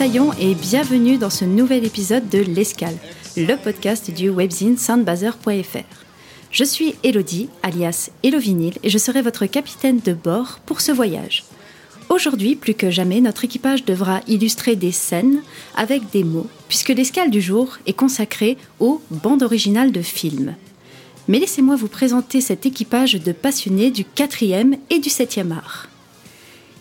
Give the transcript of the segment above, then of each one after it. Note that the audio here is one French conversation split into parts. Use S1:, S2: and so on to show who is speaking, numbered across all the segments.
S1: Moussaillon et bienvenue dans ce nouvel épisode de L'Escale, le podcast du webzine soundbazer.fr. Je suis Elodie, alias Elovinil, et je serai votre capitaine de bord pour ce voyage. Aujourd'hui, plus que jamais, notre équipage devra illustrer des scènes avec des mots, puisque l'escale du jour est consacrée aux bandes originales de films. Mais laissez-moi vous présenter cet équipage de passionnés du 4e et du 7e art.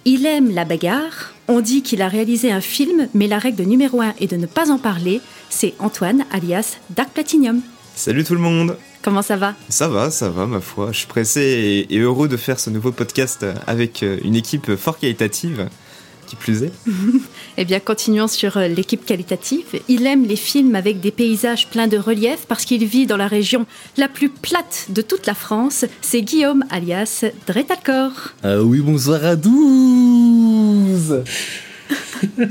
S1: Il aime la bagarre. On dit qu'il a réalisé un film, mais la règle numéro un est de ne pas en parler. C'est Antoine, alias Dark Platinum.
S2: Salut tout le monde
S1: Comment ça va?
S2: Ça va, ça va ma foi. Je suis pressé et, heureux de faire ce nouveau podcast avec euh, une équipe fort qualitative, qui plus est.
S1: Eh bien, continuons sur euh, l'équipe qualitative. Il aime les films avec des paysages pleins de relief parce qu'il vit dans la région la plus plate de toute la France. C'est Guillaume, alias Dretalcor.
S3: Ah oui, bonsoir à tous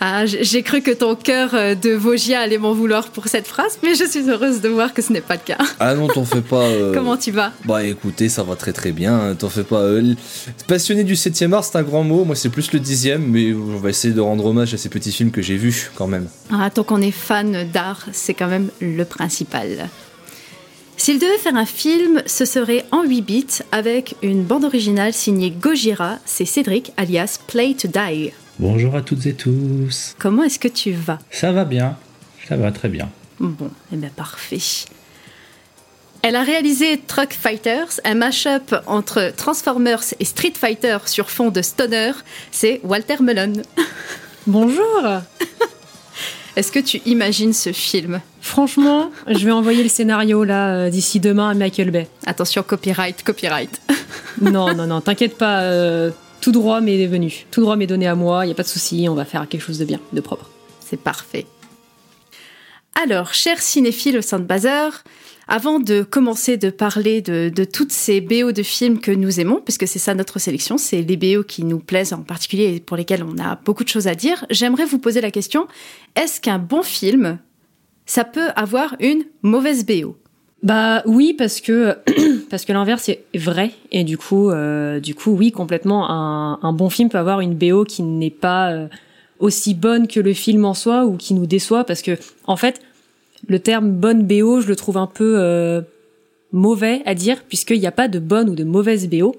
S1: Ah, j'ai cru que ton cœur euh, de Vosgien allait m'en vouloir pour cette phrase, mais je suis heureuse de voir que ce n'est pas le cas.
S3: Ah non, t'en fais pas. euh,
S1: Comment tu vas?
S3: Bah écoutez, ça va très très bien, hein, t'en fais pas. euh, Passionné du 7ème art, c'est un grand mot, moi c'est plus le 10ème, mais on va essayer de rendre hommage à ces petits films que j'ai vus quand même.
S1: Ah, tant qu'on est fan d'art, c'est quand même le principal. S'il devait faire un film, ce serait en 8 bits avec une bande originale signée Gojira, c'est Cédric alias Play to Die.
S4: Bonjour à toutes et tous.
S1: Comment est-ce que tu vas?
S4: Ça va bien. Ça va très bien.
S1: Bon, eh bien parfait. Elle a réalisé Truck Fighters, un mash-up entre Transformers et Street Fighter sur fond de stoner, c'est Walter Melon.
S5: Bonjour
S1: Est-ce que tu imagines ce film?
S5: Franchement, je vais envoyer le scénario là euh, d'ici demain à Michael Bay.
S1: Attention, copyright, copyright.
S5: Non, non, non, t'inquiète pas, euh, tout droit m'est venu. Tout droit m'est donné à moi, y a pas de souci, on va faire quelque chose de bien, de propre.
S1: C'est parfait. Alors, chers cinéphiles au sein de Bazar, avant de commencer de parler de, de toutes ces BO de films que nous aimons, puisque c'est ça notre sélection, c'est les BO qui nous plaisent en particulier et pour lesquels on a beaucoup de choses à dire, j'aimerais vous poser la question, est-ce qu'un bon film, ça peut avoir une mauvaise BO
S5: Bah oui, parce que parce que l'inverse est vrai et du coup, euh, du coup, oui, complètement. Un, un bon film peut avoir une BO qui n'est pas euh, aussi bonne que le film en soi ou qui nous déçoit parce que en fait, le terme bonne BO, je le trouve un peu euh, mauvais à dire puisqu'il n'y a pas de bonne ou de mauvaise BO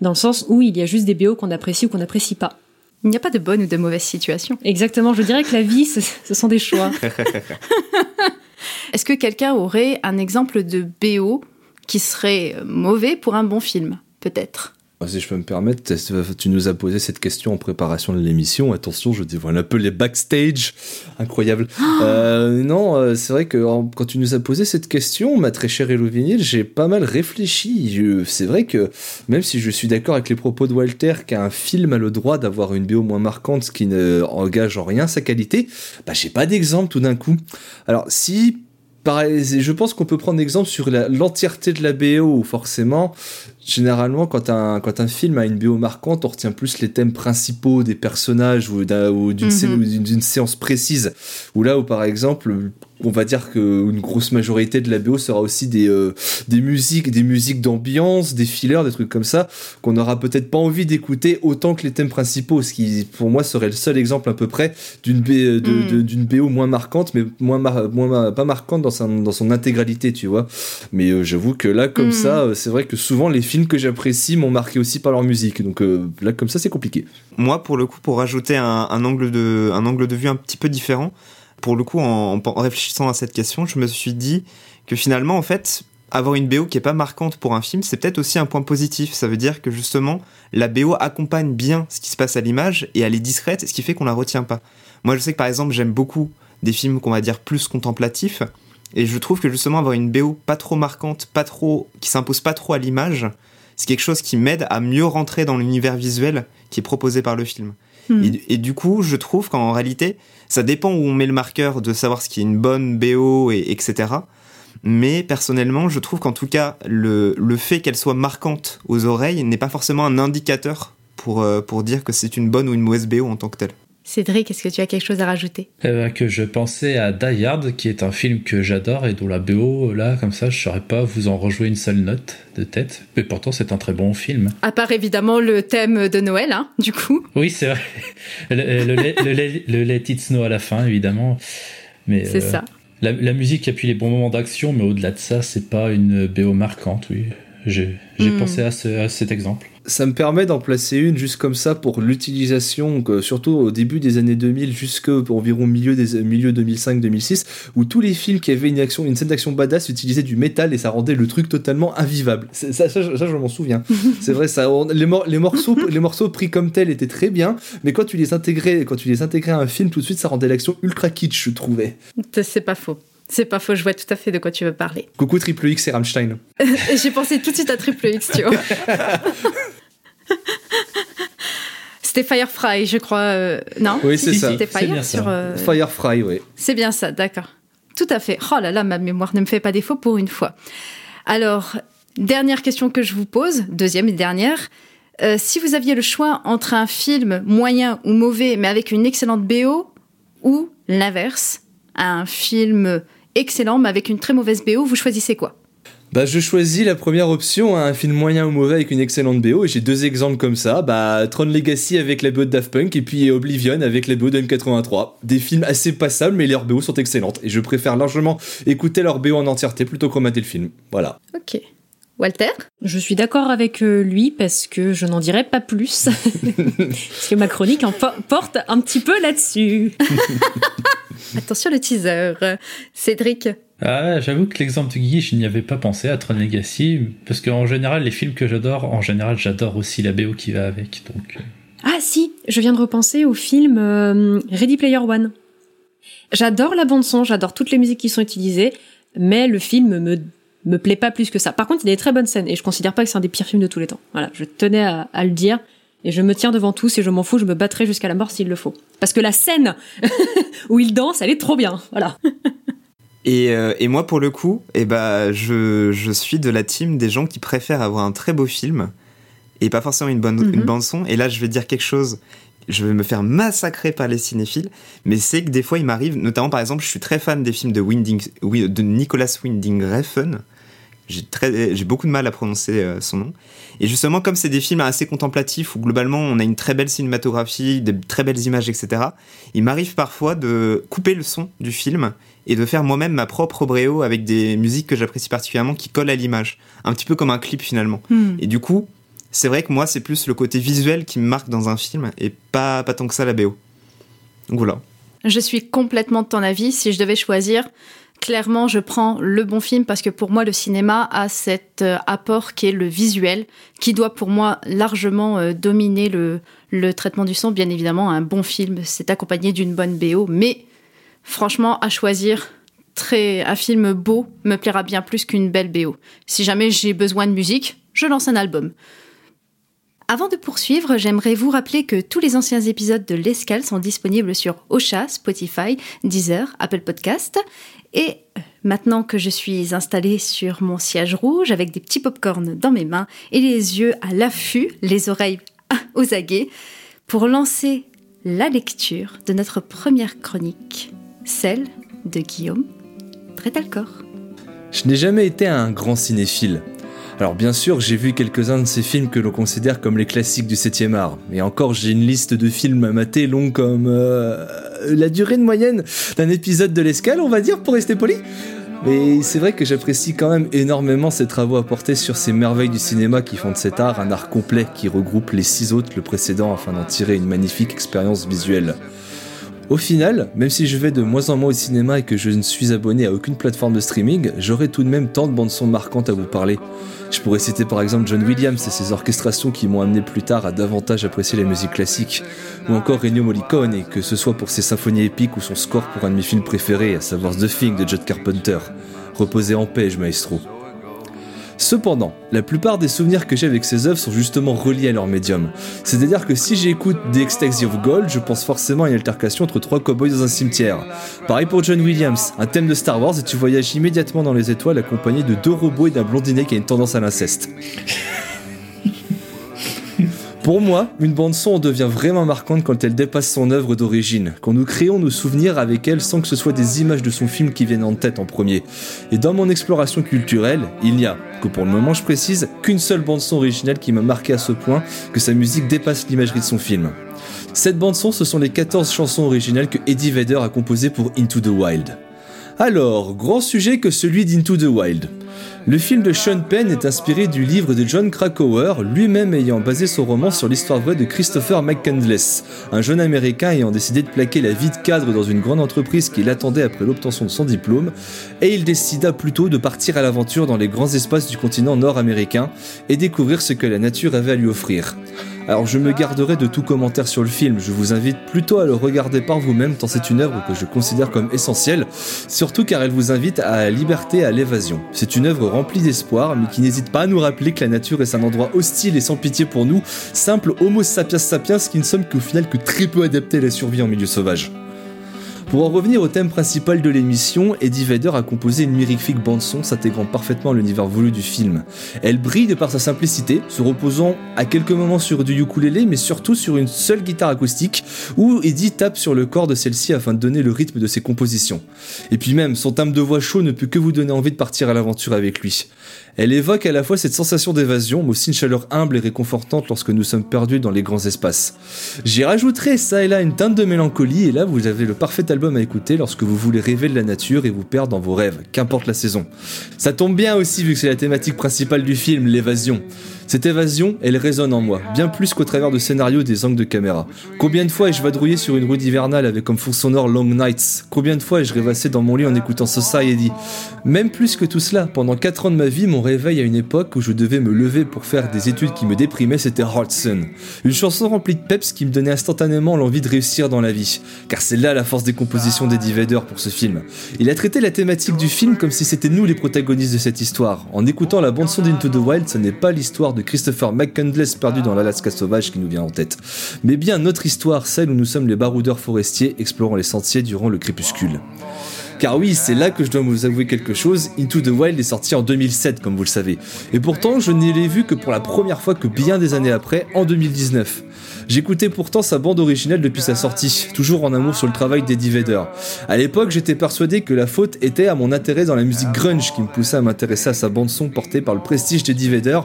S5: dans le sens où il y a juste des BO qu'on apprécie ou qu'on n'apprécie pas.
S1: Il n'y a pas de bonne ou de mauvaise situation.
S5: Exactement, je dirais que la vie, ce, ce sont des choix.
S1: Est-ce que quelqu'un aurait un exemple de BO qui serait mauvais pour un bon film Peut-être?
S3: Ah, Si je peux me permettre, tu nous as posé cette question en préparation de l'émission. Attention, je dévoile un peu les backstage. Incroyable. Euh, non, euh, c'est vrai que quand tu nous as posé cette question, ma très chère Elovinil, j'ai pas mal réfléchi. C'est vrai que même si je suis d'accord avec les propos de Walter qu'un film a le droit d'avoir une BO moins marquante, ce qui ne engage en rien sa qualité, bah j'ai pas d'exemple tout d'un coup. Alors si Pareil, je pense qu'on peut prendre exemple sur l'entièreté de la BO, forcément, généralement, quand un, quand un film a une BO marquante, on retient plus les thèmes principaux des personnages ou d'une
S1: Mhm.
S3: d'une séance précise. Ou là où, par exemple, on va dire qu'une grosse majorité de la BO sera aussi des, euh, des musiques, des musiques d'ambiance, des fillers, des trucs comme ça, qu'on n'aura peut-être pas envie d'écouter autant que les thèmes principaux, ce qui, pour moi, serait le seul exemple à peu près d'une B- de-
S1: Mm.
S3: de- d'une BO moins marquante, mais moins, mar- moins mar- pas marquante dans, sa- dans son intégralité, tu vois. Mais euh, j'avoue que là, comme
S1: Mm.
S3: ça, euh, c'est vrai que souvent les films que j'apprécie m'ont marqué aussi par leur musique. Donc euh, là, comme ça, c'est compliqué.
S2: Moi, pour le coup, pour rajouter un, un angle de, un angle de vue un petit peu différent, pour le coup, en, en réfléchissant à cette question, je me suis dit que finalement, en fait, avoir une BO qui est pas marquante pour un film, c'est peut-être aussi un point positif. Ça veut dire que justement, la BO accompagne bien ce qui se passe à l'image et elle est discrète, ce qui fait qu'on la retient pas. Moi, je sais que par exemple, j'aime beaucoup des films qu'on va dire plus contemplatifs. Et je trouve que justement avoir une BO pas trop marquante, pas trop, qui s'impose pas trop à l'image, c'est quelque chose qui m'aide à mieux rentrer dans l'univers visuel qui est proposé par le film.
S1: Hmm.
S2: Et, et du coup, je trouve qu'en réalité, ça dépend où on met le marqueur de savoir ce qui est une bonne BO, et, etc. Mais personnellement, je trouve qu'en tout cas, le, fait qu'elle soit marquante aux oreilles n'est pas forcément un indicateur pour, euh, pour dire que c'est une bonne ou une mauvaise BO en tant que telle.
S1: Cédric, est-ce que tu as quelque chose à rajouter?
S4: Eh ben, que je pensais à Die Hard, qui est un film que j'adore et dont la BO, là, comme ça, je saurais pas vous en rejouer une seule note de tête. Mais pourtant, c'est un très bon film.
S1: À part évidemment le thème de Noël, hein, du coup.
S4: Oui, c'est vrai. Le, le, le, le- le Let It Snow à la fin, évidemment. Mais
S1: C'est
S4: euh,
S1: ça.
S4: La, la musique appuie les bons moments d'action, mais au-delà de ça, c'est pas une BO marquante, oui. J'ai
S1: Hmm.
S4: pensé à, ce- à cet exemple.
S3: Ça me permet d'en placer une juste comme ça pour l'utilisation, que- surtout au début des années 2000 jusqu'à environ milieu, des, milieu 2005-2006, où tous les films qui avaient une, action, une scène d'action badass utilisaient du métal et ça rendait le truc totalement invivable. Ça, je m'en souviens. C'est vrai, ça, on- les, mor- les, morceaux, les morceaux pris comme tels étaient très bien, mais quand tu les intégrais, quand tu les intégrais à un film, tout de suite ça rendait l'action ultra kitsch, je trouvais.
S1: C'est pas faux. C'est pas faux, je vois tout à fait de quoi tu veux parler.
S3: Coucou Triple X et Rammstein.
S1: J'ai pensé tout de suite à Triple X, tu vois. C'était Firefly, je crois. euh, Non
S3: Oui, c'est ça.
S1: C'était Fire sur. euh,
S3: Firefly, ouais.
S1: C'est bien ça, d'accord. Tout à fait. Oh là là, ma mémoire ne me fait pas défaut pour une fois. Alors, dernière question que je vous pose, deuxième et dernière. Euh, si vous aviez le choix entre un film moyen ou mauvais, mais avec une excellente BO, ou l'inverse, un film excellent, mais avec une très mauvaise BO, vous choisissez quoi?
S3: Bah, je choisis la première option, hein, un film moyen ou mauvais avec une excellente BO, et j'ai deux exemples comme ça. Bah, Tron Legacy avec la BO de Daft Punk, et puis Oblivion avec la BO de M83. Des films assez passables, mais leurs BO sont excellentes, et je préfère largement écouter leur BO en entièreté plutôt que mater le film. Voilà.
S1: Ok. Walter?
S5: Je suis d'accord avec euh, lui parce que je n'en dirai pas plus. parce que ma chronique en po- porte un petit peu là-dessus.
S1: Attention le teaser. Cédric
S4: Ah, j'avoue que l'exemple de Guy, je n'y avais pas pensé à Tron Legacy, parce qu'en général, les films que j'adore, en général, j'adore aussi la BO qui va avec. Donc, euh,
S5: Ah si, je viens de repenser au film euh, Ready Player One. J'adore la bande son, j'adore toutes les musiques qui sont utilisées, mais le film me me plaît pas plus que ça. Par contre, il y a des très bonnes scènes et je considère pas que c'est un des pires films de tous les temps. Voilà, je tenais à, à le dire et je me tiens devant tous et je m'en fous, je me battrai jusqu'à la mort s'il le faut. Parce que la scène où il danse, elle est trop bien. Voilà.
S2: Et, euh, et moi, pour le coup, eh ben, je, je suis de la team des gens qui préfèrent avoir un très beau film et pas forcément une bonne
S1: Mhm.
S2: une bande son. Et là, je vais dire quelque chose. Je vais me faire massacrer par les cinéphiles, mais c'est que des fois, il m'arrive, notamment par exemple, je suis très fan des films de Winding, de Nicolas Winding Refn. J'ai beaucoup de mal à prononcer euh, son nom. Et justement, comme c'est des films assez contemplatifs où globalement on a une très belle cinématographie, des très belles images, etc. Il m'arrive parfois de couper le son du film et de faire moi-même ma propre bréo avec des musiques que j'apprécie particulièrement qui collent à l'image. Un petit peu comme un clip finalement. Et du coup, c'est vrai que moi, c'est plus le côté visuel qui me marque dans un film et pas, pas tant que ça la BO. Donc voilà.
S1: Je suis complètement de ton avis. Si je devais choisir, clairement, je prends le bon film parce que pour moi, le cinéma a cet euh, apport qui est le visuel, qui doit pour moi largement euh, dominer le, traitement du son. Bien évidemment, un bon film, c'est accompagné d'une bonne BO, mais franchement, à choisir, très, un film beau me plaira bien plus qu'une belle BO. Si jamais j'ai besoin de musique, je lance un album. Avant de poursuivre, j'aimerais vous rappeler que tous les anciens épisodes de l'Escale sont disponibles sur Ocha, Spotify, Deezer, Apple Podcast. Et maintenant que je suis installée sur mon siège rouge avec des petits popcorns dans mes mains et les yeux à l'affût, les oreilles aux aguets, pour lancer la lecture de notre première chronique, celle de Guillaume Trétalcor.
S3: Je n'ai jamais été un grand cinéphile. Alors bien sûr, j'ai vu quelques-uns de ces films que l'on considère comme les classiques du 7e art. Et encore, j'ai une liste de films à mater longue comme euh, la durée de moyenne d'un épisode de l'escale, on va dire, pour rester poli. Mais c'est vrai que j'apprécie quand même énormément ces travaux apportés sur ces merveilles du cinéma qui font de cet art un art complet qui regroupe les six autres, le précédent, afin d'en tirer une magnifique expérience visuelle. Au final, même si je vais de moins en moins au cinéma et que je ne suis abonné à aucune plateforme de streaming, j'aurai tout de même tant de bandes son marquantes à vous parler. Je pourrais citer par exemple John Williams et ses orchestrations qui m'ont amené plus tard à davantage apprécier la musique classique, ou encore Ennio Morricone, que ce soit pour ses symphonies épiques ou son score pour un de mes films préférés, à savoir The Thing de Judd Carpenter. Reposez en paix, maestro. Cependant, la plupart des souvenirs que j'ai avec ces œuvres sont justement reliés à leur médium. C'est-à-dire que si j'écoute The Ecstasy of Gold, je pense forcément à une altercation entre trois cowboys dans un cimetière. Pareil pour John Williams, un thème de Star Wars et tu voyages immédiatement dans les étoiles accompagné de deux robots et d'un blondinet qui a une tendance à l'inceste. Pour moi, une bande son devient vraiment marquante quand elle dépasse son œuvre d'origine, quand nous créons nos souvenirs avec elle sans que ce soit des images de son film qui viennent en tête en premier. Et dans mon exploration culturelle, il n'y a, que pour le moment je précise, qu'une seule bande son originale qui m'a marqué à ce point que sa musique dépasse l'imagerie de son film. Cette bande son, ce sont les 14 chansons originales que Eddie Vedder a composées pour Into the Wild. Alors, grand sujet que celui d'Into the Wild. Le film de Sean Penn est inspiré du livre de John Krakauer, lui-même ayant basé son roman sur l'histoire vraie de Christopher McCandless, un jeune américain ayant décidé de plaquer la vie de cadre dans une grande entreprise qui l'attendait après l'obtention de son diplôme, et il décida plutôt de partir à l'aventure dans les grands espaces du continent nord-américain et découvrir ce que la nature avait à lui offrir. Alors je me garderai de tout commentaire sur le film, je vous invite plutôt à le regarder par vous-même tant c'est une œuvre que je considère comme essentielle, surtout car elle vous invite à la liberté et à l'évasion. C'est une œuvre remplie d'espoir, mais qui n'hésite pas à nous rappeler que la nature est un endroit hostile et sans pitié pour nous, simples homo sapiens sapiens qui ne sommes qu'au final que très peu adaptés à la survie en milieu sauvage. Pour en revenir au thème principal de l'émission, Eddie Vedder a composé une mirifique bande-son s'intégrant parfaitement à l'univers voulu du film. Elle brille de par sa simplicité, se reposant à quelques moments sur du ukulélé, mais surtout sur une seule guitare acoustique, où Eddie tape sur le corps de celle-ci afin de donner le rythme de ses compositions. Et puis même, son timbre de voix chaud ne peut que vous donner envie de partir à l'aventure avec lui. Elle évoque à la fois cette sensation d'évasion, mais aussi une chaleur humble et réconfortante lorsque nous sommes perdus dans les grands espaces. J'y rajouterai ça et là une teinte de mélancolie, et là vous avez le parfait album à écouter lorsque vous voulez rêver de la nature et vous perdre dans vos rêves, qu'importe la saison. Ça tombe bien aussi vu que c'est la thématique principale du film, l'évasion. Cette évasion, elle résonne en moi, bien plus qu'au travers de scénarios des angles de caméra. Combien de fois ai-je vadrouillé sur une route hivernale avec comme fond Long Nights? Combien de fois ai-je rêvassé dans mon lit en écoutant Society? Même plus que tout cela, pendant 4 ans de ma vie, mon réveil à une époque où je devais me lever pour faire des études qui me déprimaient, c'était Hard Sun. Une chanson remplie de peps qui me donnait instantanément l'envie de réussir dans la vie. Car c'est là la force des compositions d'Eddie Vedder pour ce film. Il a traité la thématique du film comme si c'était nous les protagonistes de cette histoire. En écoutant la bande son d'Into the Wild, ce n'est pas l'histoire de Christopher McCandless perdu dans l'Alaska sauvage qui nous vient en tête, mais bien notre histoire, celle où nous sommes les baroudeurs forestiers explorant les sentiers durant le crépuscule. Car oui, c'est là que je dois vous avouer quelque chose, Into the Wild est sorti en 2007 comme vous le savez, et pourtant je ne l'ai vu que pour la première fois que bien des années après, en 2019. J'écoutais pourtant sa bande originale depuis sa sortie, toujours en amour sur le travail d'Eddie Vedder. À l'époque, j'étais persuadé que la faute était à mon intérêt dans la musique grunge qui me poussait à m'intéresser à sa bande son portée par le prestige d'Eddie Vedder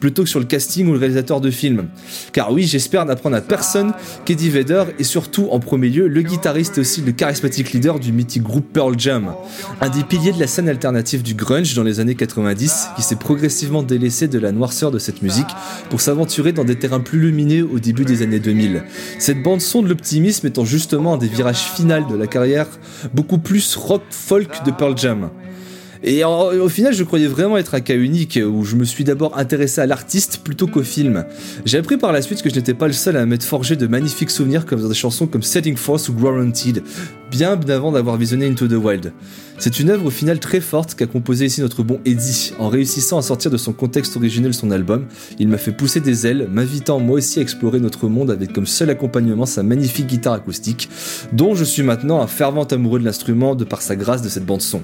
S3: plutôt que sur le casting ou le réalisateur de film. Car oui, j'espère n'apprendre à personne qu'Eddie Vedder est surtout en premier lieu le guitariste et aussi le charismatique leader du mythique groupe Pearl Jam, un des piliers de la scène alternative du grunge dans les années 90 qui s'est progressivement délaissé de la noirceur de cette musique pour s'aventurer dans des terrains plus lumineux au début des années 2000. Cette bande son de l'optimisme étant justement un des virages finaux de la carrière beaucoup plus rock folk de Pearl Jam. Et au final, je croyais vraiment être un cas unique où je me suis d'abord intéressé à l'artiste plutôt qu'au film. J'ai appris par la suite que je n'étais pas le seul à m'être forgé de magnifiques souvenirs comme dans des chansons comme Setting Force ou Guaranteed, bien avant d'avoir visionné Into the Wild. C'est une œuvre au final très forte qu'a composé ici notre bon Eddie. En réussissant à sortir de son contexte originel son album, il m'a fait pousser des ailes, m'invitant moi aussi à explorer notre monde avec comme seul accompagnement sa magnifique guitare acoustique, dont je suis maintenant un fervent amoureux de l'instrument de par sa grâce de cette bande son.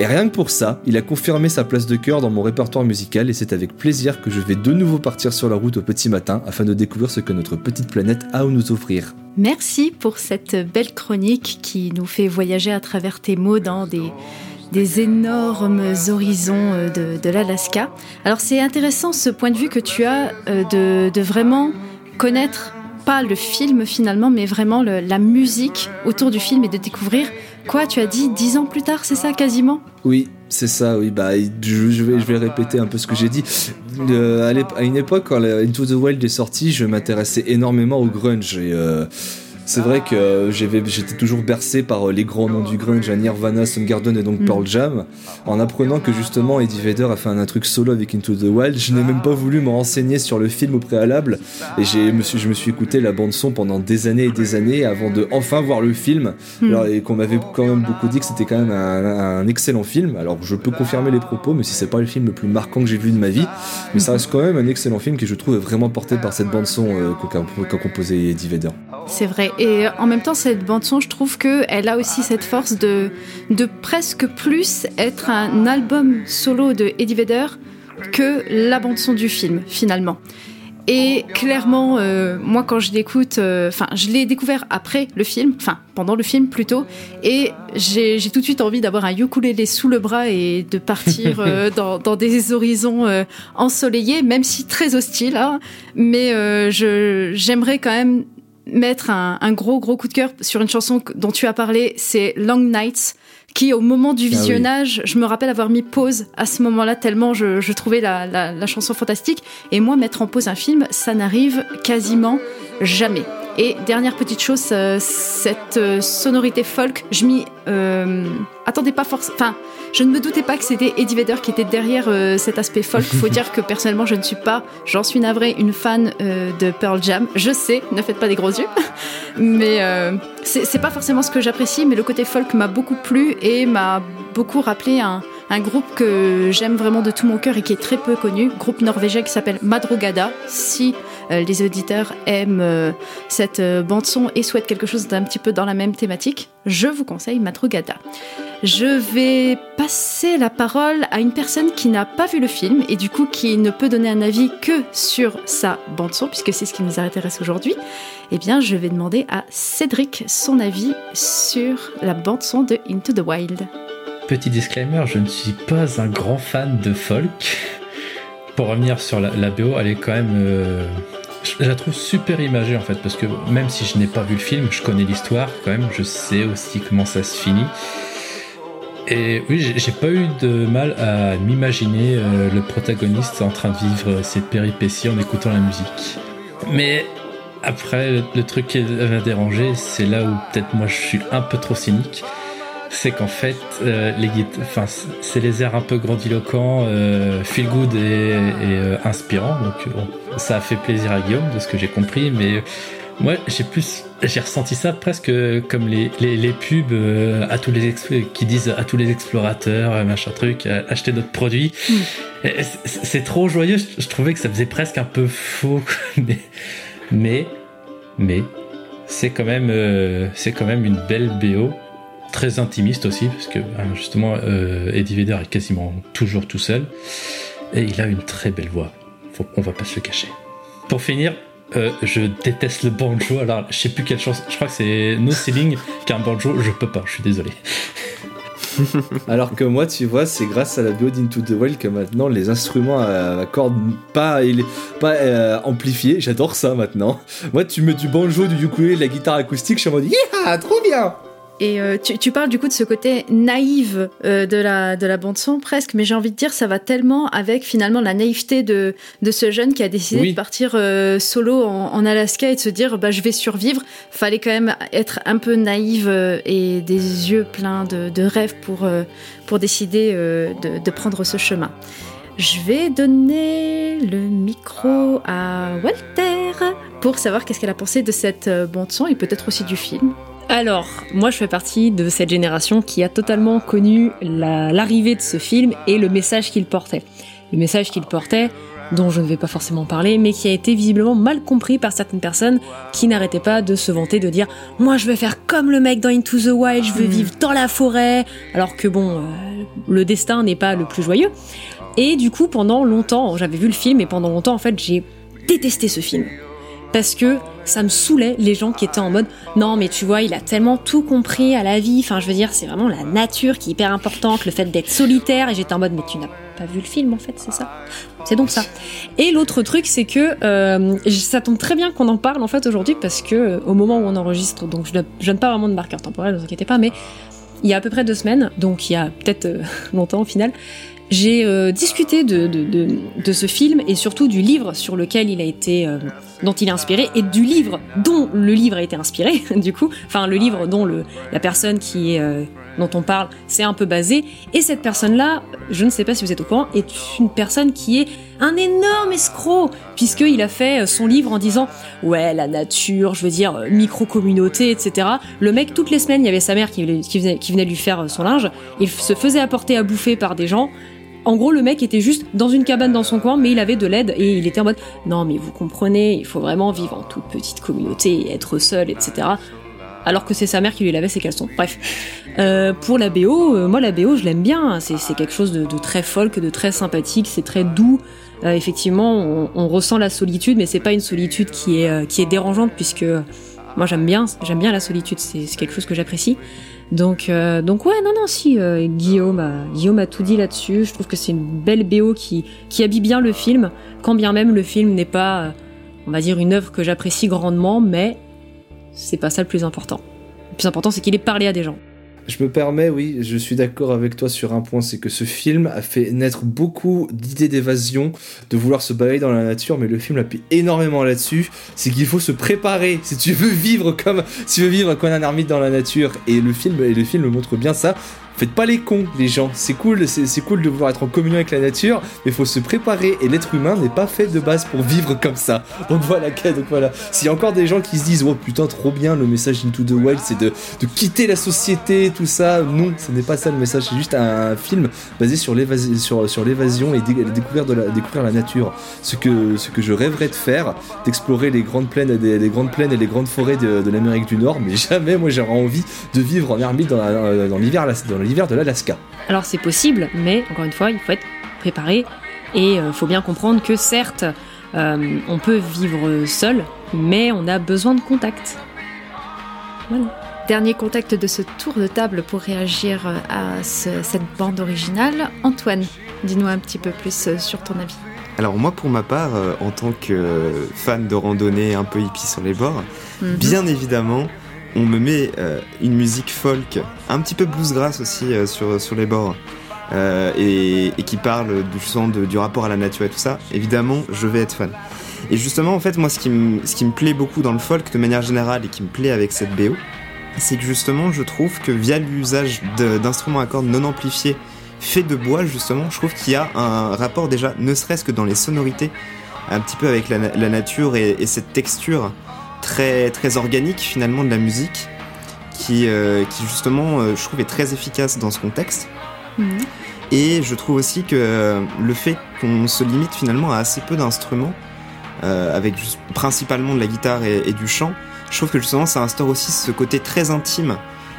S3: Et rien que pour ça, il a confirmé sa place de cœur dans mon répertoire musical et c'est avec plaisir que je vais de nouveau partir sur la route au petit matin afin de découvrir ce que notre petite planète a à nous offrir.
S1: Merci pour cette belle chronique qui nous fait voyager à travers tes mots dans des, des énormes horizons euh, de, l'Alaska. Alors c'est intéressant ce point de vue que tu as euh, de vraiment connaître pas le film finalement, mais vraiment la musique autour du film et de découvrir quoi tu as dit dix ans plus tard, c'est ça quasiment?
S3: Oui, c'est ça, oui, bah, je, vais, je vais répéter un peu ce que j'ai dit. Euh, à, une époque, quand Into the Wild est sorti, je m'intéressais énormément au grunge et. euh, C'est vrai que euh, j'étais toujours bercé par euh, les grands noms du grunge, Nirvana, Soundgarden et donc
S1: Mm.
S3: Pearl Jam. En apprenant que justement Eddie Vedder a fait un, un truc solo avec Into the Wild, je n'ai même pas voulu me renseigner sur le film au préalable et j'ai, me suis, je me suis écouté la bande son pendant des années et des années avant de enfin voir le film.
S1: Hmm.
S3: Alors, et qu'on m'avait quand même beaucoup dit que c'était quand même un, un excellent film. Alors je peux confirmer les propos, mais si c'est pas le film le plus marquant que j'ai vu de ma vie, mais ça reste quand même un excellent film que je trouve vraiment porté par cette bande son euh, qu'a, qu'a composé Eddie Vedder.
S1: C'est vrai. Et en même temps, cette bande-son, je trouve qu'elle a aussi cette force de, de presque plus être un album solo de Eddie Vedder que la bande-son du film, finalement. Et clairement, euh, moi, quand je l'écoute, euh, enfin, je l'ai découvert après le film, enfin, pendant le film plutôt, et j'ai tout de suite envie d'avoir un ukulélé sous le bras et de partir euh, dans, dans des horizons euh, ensoleillés, même si très hostiles, hein. mais euh, je j'aimerais quand même mettre un, un gros gros coup de cœur sur une chanson dont tu as parlé, c'est Long Nights, qui au moment du
S3: Ah oui.
S1: visionnage, je me rappelle avoir mis pause à ce moment-là tellement je, je trouvais la, la, la chanson fantastique. Et moi, mettre en pause un film, ça n'arrive quasiment jamais. Et dernière petite chose, euh, cette euh, sonorité folk, je m'y euh, attendais pas forcément. Enfin, je ne me doutais pas que c'était Eddie Vedder qui était derrière euh, cet aspect folk. Faut dire que personnellement, je ne suis pas, j'en suis navrée, une fan euh, de Pearl Jam. Je sais, ne faites pas des gros yeux, mais c'est pas forcément ce que j'apprécie. Mais le côté folk m'a beaucoup plu et m'a beaucoup rappelé un, un groupe que j'aime vraiment de tout mon cœur et qui est très peu connu, groupe norvégien qui s'appelle Madrugada. Si les auditeurs aiment euh, cette euh, bande son et souhaitent quelque chose d'un petit peu dans la même thématique, je vous conseille Madrugada. Je vais passer la parole à une personne qui n'a pas vu le film et du coup qui ne peut donner un avis que sur sa bande son puisque c'est ce qui nous intéresse aujourd'hui. Eh bien, je vais demander à Cédric son avis sur la bande son de Into the Wild.
S4: Petit disclaimer, je ne suis pas un grand fan de folk. Pour revenir sur la, la BO, elle est quand même. euh, je la trouve super imagée en fait, parce que même si je n'ai pas vu le film, je connais l'histoire quand même, je sais aussi comment ça se finit. Et oui, j'ai- pas eu de mal à m'imaginer euh, le protagoniste en train de vivre ses péripéties en écoutant la musique. Mais après, le, truc qui m'a dérangé, c'est là où peut-être moi je suis un peu trop cynique c'est qu'en fait, euh, c'est les airs un peu grandiloquents, euh, feel good et, et, euh, inspirants. Donc, bon, ça a fait plaisir à Guillaume, de ce que j'ai compris. Mais moi, j'ai plus, j'ai ressenti ça presque comme les, les, les pubs euh, à tous les expl- qui disent à tous les explorateurs, euh, machin truc, euh, achetez notre produit. Et c'est- trop joyeux. Je, je trouvais que ça faisait presque un peu faux. mais, mais, mais, c'est quand même, euh, c'est quand même une belle BO très intimiste aussi, parce que ben, justement, euh, Eddie Vedder est quasiment toujours tout seul, et il a une très belle voix. On va pas se le cacher. Pour finir, euh, je déteste le banjo. Alors, je sais plus quelle chanson. Je crois que c'est No Ceiling qui a un banjo. Je peux pas. Je suis désolé.
S3: Alors que moi, tu vois, c'est grâce à la BO d'Into the Wild que maintenant les instruments à, cordes pas, pas euh, amplifiés, j'adore ça maintenant. Moi, tu mets du banjo, du ukulélé, de la guitare acoustique, je suis en mode yeah, trop bien.
S1: Et euh, tu, tu parles du coup de ce côté naïve euh, de la, de la bande-son presque, mais j'ai envie de dire ça va tellement avec finalement la naïveté de, de ce jeune qui a décidé
S3: Oui.
S1: de partir euh, solo en, en Alaska et de se dire bah, je vais survivre. Fallait quand même être un peu naïve et des yeux pleins de, de rêves pour, pour décider de, de prendre ce chemin. Je vais donner le micro à Walter pour savoir qu'est-ce qu'elle a pensé de cette bande-son et peut-être aussi du film.
S5: Alors, moi je fais partie de cette génération qui a totalement connu la- l'arrivée de ce film et le message qu'il portait. Le message qu'il portait, dont je ne vais pas forcément parler, mais qui a été visiblement mal compris par certaines personnes qui n'arrêtaient pas de se vanter, de dire Moi je veux faire comme le mec dans Into the Wild, je veux vivre dans la forêt, alors que bon, euh, le destin n'est pas le plus joyeux. Et du coup, pendant longtemps, j'avais vu le film et pendant longtemps, en fait, j'ai détesté ce film parce que ça me saoulait les gens qui étaient en mode non mais tu vois il a tellement tout compris à la vie. Enfin je veux dire c'est vraiment la nature qui est hyper importante le fait d'être solitaire. Et j'étais en mode mais tu n'as pas vu le film en fait c'est ça? C'est donc ça. Et l'autre truc c'est que euh, ça tombe très bien qu'on en parle en fait aujourd'hui parce que euh, au moment où on enregistre donc je, je donne pas vraiment de marqueur temporel ne vous inquiétez pas mais il y a à peu près deux semaines donc il y a peut-être euh, longtemps au final j'ai euh, discuté de, de, de, de, ce film et surtout du livre sur lequel il a été, euh, dont il est inspiré et du livre dont le livre a été inspiré, du coup, enfin le livre dont le, la personne qui est, euh, dont on parle c'est un peu basé. Et cette personne-là, je ne sais pas si vous êtes au courant, est une personne qui est un énorme escroc puisqu'il a fait son livre en disant ouais la nature, je veux dire micro communauté, etc. Le mec toutes les semaines il y avait sa mère qui, qui, venait, qui venait lui faire son linge, il se faisait apporter à bouffer par des gens. En gros, le mec était juste dans une cabane dans son coin, mais il avait de l'aide et il était en mode non, mais vous comprenez, il faut vraiment vivre en toute petite communauté et être seul, etc. Alors que c'est sa mère qui lui lavait ses caleçons. Bref. Euh, pour la BO, euh, moi la BO, je l'aime bien. C'est quelque chose de, très folk, de très sympathique, c'est très doux. Euh, effectivement, on, on, ressent la solitude, mais c'est pas une solitude qui est, qui est dérangeante puisque moi j'aime bien, j'aime bien la solitude. C'est quelque chose que j'apprécie. Donc, euh, donc ouais, non, non, si euh, Guillaume, a, Guillaume a tout dit là-dessus. Je trouve que c'est une belle BO qui, qui habille bien le film, quand bien même le film n'est pas, euh, on va dire, une œuvre que j'apprécie grandement, mais c'est pas ça le plus important. Le plus important, c'est qu'il ait parlé à des gens.
S3: Je me permets, oui, je suis d'accord avec toi sur un point, c'est que ce film a fait naître beaucoup d'idées d'évasion, de vouloir se balader dans la nature, mais le film appuie énormément là-dessus, c'est qu'il faut se préparer si tu veux vivre comme si tu veux vivre comme un ermite dans la nature, et le film, et le film montre bien ça. Faites pas les cons, les gens. C'est cool, c'est cool de vouloir être en communion avec la nature, mais faut se préparer. Et l'être humain n'est pas fait de base pour vivre comme ça. Donc voilà, donc voilà. S'il y a encore des gens qui se disent, oh putain, trop bien, le message Into the Wild, c'est de, quitter la société, tout ça. Non, ce n'est pas ça le message. C'est juste un film basé sur l'évasion, et découvrir, de la, découvrir la nature. Ce que, je rêverais de faire, d'explorer les grandes plaines, des, les grandes plaines et les grandes forêts de, l'Amérique du Nord, mais jamais moi j'aurais envie de vivre en ermite dans, la, dans l'hiver, l'hiver de l'Alaska.
S5: Alors c'est possible, mais encore une fois, il faut être préparé et il euh, faut bien comprendre que certes, euh, on peut vivre seul, mais on a besoin de contact.
S1: Voilà. Dernier contact de ce tour de table pour réagir à ce, cette bande originale. Antoine, dis-nous un petit peu plus sur ton avis.
S2: Alors moi pour ma part, euh, en tant que fan de randonnée un peu hippie sur les bords, mm -hmm. bien évidemment, on me met euh, une musique folk, un petit peu bluesgrass aussi euh, sur, sur les bords, euh, et, qui parle du de, du rapport à la nature et tout ça, évidemment, je vais être fan. Et justement, en fait, moi, ce qui, me, plaît beaucoup dans le folk de manière générale et qui me plaît avec cette BO, c'est que justement, je trouve que via l'usage d'instruments à cordes non amplifiés faits de bois, justement, je trouve qu'il y a un rapport déjà, ne serait-ce que dans les sonorités, un petit peu avec la, nature et cette texture très très organique finalement de la musique qui, euh, qui justement euh, je trouve est très efficace dans ce contexte mmh. et je trouve aussi que euh, le fait qu'on se limite finalement à assez peu d'instruments avec juste, principalement de la guitare et, et, du chant je trouve que justement ça instaure aussi ce côté très intime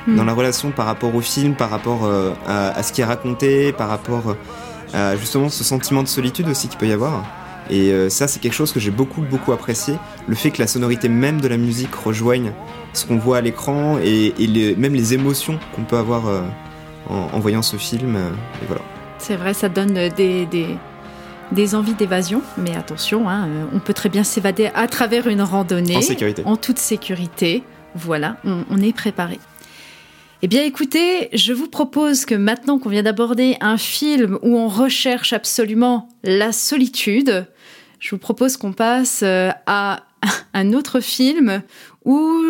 S2: mmh. dans la relation par rapport au film par rapport à, à, ce qui est raconté par rapport à justement ce sentiment de solitude aussi qu'il peut y avoir et euh, ça, c'est quelque chose que j'ai beaucoup, beaucoup apprécié. Le fait que la sonorité même de la musique rejoigne ce qu'on voit à l'écran et, et les, même les émotions qu'on peut avoir euh, en, en, voyant ce film. Euh, et voilà.
S1: C'est vrai, ça donne des, des, des envies d'évasion, mais attention, hein, on peut très bien s'évader à travers une randonnée.
S2: En sécurité.
S1: En toute sécurité. Voilà, on, on est préparé. Eh bien écoutez, je vous propose que maintenant qu'on vient d'aborder un film où on recherche absolument la solitude, je vous propose qu'on passe euh, à un autre film où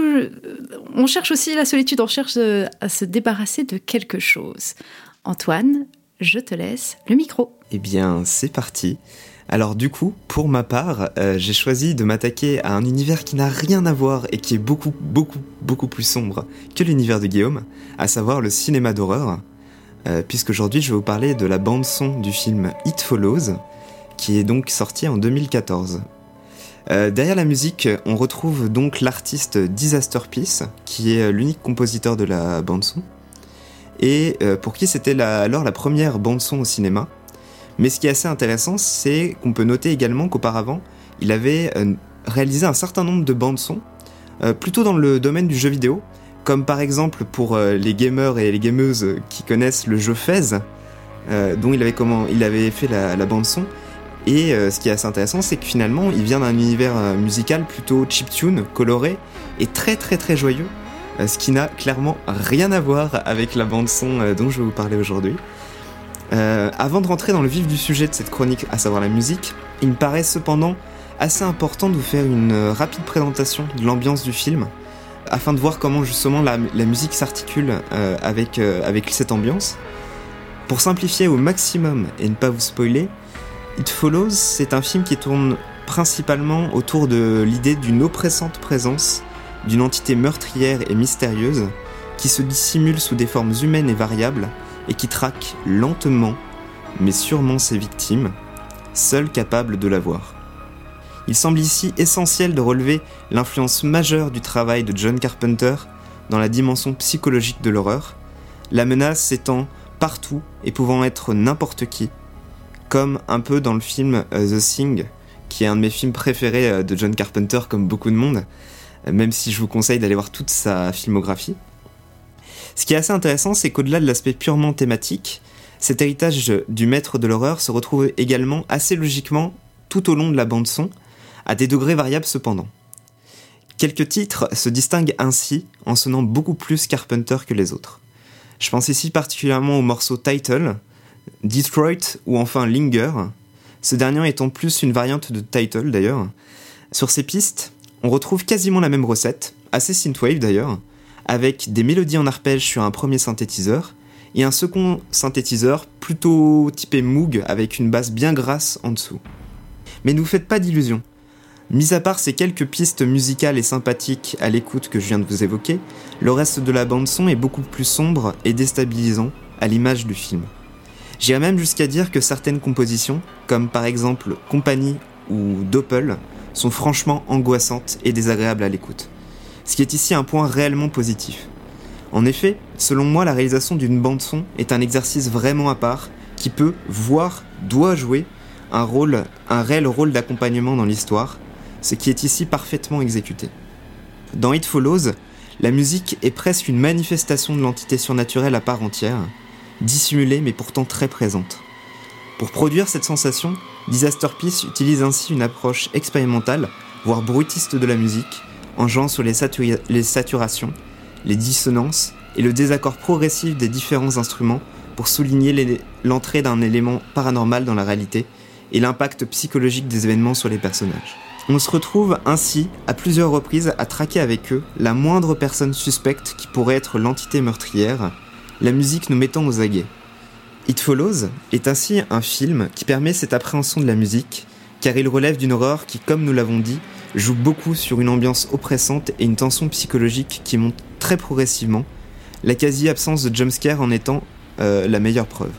S1: on cherche aussi la solitude, on cherche euh, à se débarrasser de quelque chose. Antoine, je te laisse le micro.
S2: Eh bien, c'est parti. Alors du coup, pour ma part, euh, j'ai choisi de m'attaquer à un univers qui n'a rien à voir et qui est beaucoup, beaucoup, beaucoup plus sombre que l'univers de Guillaume, à savoir le cinéma d'horreur, euh, puisqu'aujourd'hui je vais vous parler de la bande-son du film It Follows, qui est donc sorti en 2014. Euh, derrière la musique, on retrouve donc l'artiste Disaster Peace, qui est l'unique compositeur de la bande-son, et euh, pour qui c'était alors la première bande-son au cinéma. Mais ce qui est assez intéressant, c'est qu'on peut noter également qu'auparavant, il avait euh, réalisé un certain nombre de bandes-son, euh, plutôt dans le domaine du jeu vidéo, comme par exemple pour euh, les gamers et les gameuses qui connaissent le jeu Fez, dont il avait, comment, il avait fait la, la bande-son. Et ce qui est assez intéressant, c'est que finalement, il vient d'un univers musical plutôt chiptune, coloré, et très très très joyeux, ce qui n'a clairement rien à voir avec la bande-son dont je vais vous parler aujourd'hui. Euh, avant de rentrer dans le vif du sujet de cette chronique, à savoir la musique, il me paraît cependant assez important de vous faire une euh, rapide présentation de l'ambiance du film, afin de voir comment justement la, musique s'articule euh, avec, avec cette ambiance. Pour simplifier au maximum et ne pas vous spoiler, It Follows, c'est un film qui tourne principalement autour de l'idée d'une oppressante présence d'une entité meurtrière et mystérieuse qui se dissimule sous des formes humaines et variables et qui traque lentement mais sûrement ses victimes, seules capables de la voir. Il semble ici essentiel de relever l'influence majeure du travail de John Carpenter dans la dimension psychologique de l'horreur, la menace s'étant partout et pouvant être n'importe qui, comme un peu dans le film euh, The Thing, qui est un de mes films préférés euh, de John Carpenter comme beaucoup de monde, même si je vous conseille d'aller voir toute sa filmographie. Ce qui est assez intéressant, c'est qu'au-delà de l'aspect purement thématique, cet héritage du maître de l'horreur se retrouve également assez logiquement tout au long de la bande son, à des degrés variables cependant. Quelques titres se distinguent ainsi en sonnant beaucoup plus Carpenter que les autres. Je pense ici particulièrement au morceau Title, Detroit ou enfin Linger, ce dernier étant plus une variante de Title d'ailleurs. Sur ces pistes, on retrouve quasiment la même recette, assez synthwave d'ailleurs, avec des mélodies en arpège sur un premier synthétiseur et un second synthétiseur plutôt typé Moog avec une basse bien grasse en dessous. Mais ne vous faites pas d'illusions. Mis à part ces quelques pistes musicales et sympathiques à l'écoute que je viens de vous évoquer, le reste de la bande son est beaucoup plus sombre et déstabilisant à l'image du film. J'irais même jusqu'à dire que certaines compositions, comme par exemple Compagnie ou Doppel, sont franchement angoissantes et désagréables à l'écoute. Ce qui est ici un point réellement positif. En effet, selon moi, la réalisation d'une bande son est un exercice vraiment à part qui peut, voire doit jouer un rôle, un réel rôle d'accompagnement dans l'histoire, ce qui est ici parfaitement exécuté. Dans It Follows, la musique est presque une manifestation de l'entité surnaturelle à part entière, dissimulée mais pourtant très présente. Pour produire cette sensation, Disaster Peace utilise ainsi une approche expérimentale, voire brutiste de la musique, en jouant sur les, saturations, les dissonances et le désaccord progressif des différents instruments pour souligner l'entrée d'un élément paranormal dans la réalité et l'impact psychologique des événements sur les personnages. On se retrouve ainsi à plusieurs reprises à traquer avec eux la moindre personne suspecte qui pourrait être l'entité meurtrière, la musique nous mettant aux aguets. It Follows est ainsi un film qui permet cette appréhension de la musique, car il relève d'une horreur qui, comme nous l'avons dit, joue beaucoup sur une ambiance oppressante et une tension psychologique qui monte très progressivement, la quasi-absence de jumpscare en étant euh, la meilleure preuve.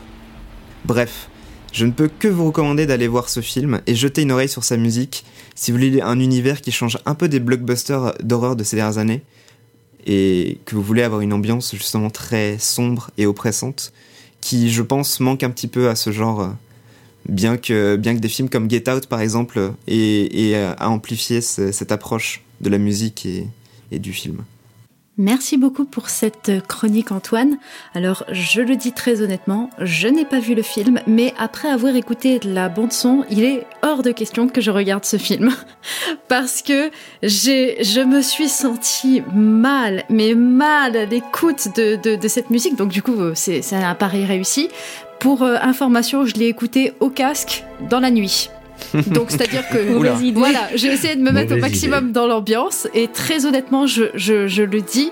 S2: Bref, je ne peux que vous recommander d'aller voir ce film et jeter une oreille sur sa musique si vous voulez un univers qui change un peu des blockbusters d'horreur de ces dernières années et que vous voulez avoir une ambiance justement très sombre et oppressante qui, je pense, manque un petit peu à ce genre, euh, bien que, bien que des films comme Get Out, par exemple, aient, aient à amplifier ce- cette approche de la musique et, du film.
S1: Merci beaucoup pour cette chronique Antoine. Alors je le dis très honnêtement, je n'ai pas vu le film, mais après avoir écouté la bande son, il est hors de question que je regarde ce film parce que je me suis sentie mal, mais mal à l'écoute de, cette musique. Donc du coup, euh, c'est un pari réussi. Pour euh, information, je l'ai écouté au casque dans la nuit. Donc c'est-à-dire que
S5: Oula.
S1: Voilà, j'ai essayé de me mettre au maximum dans l'ambiance et très honnêtement, je, je, je le dis,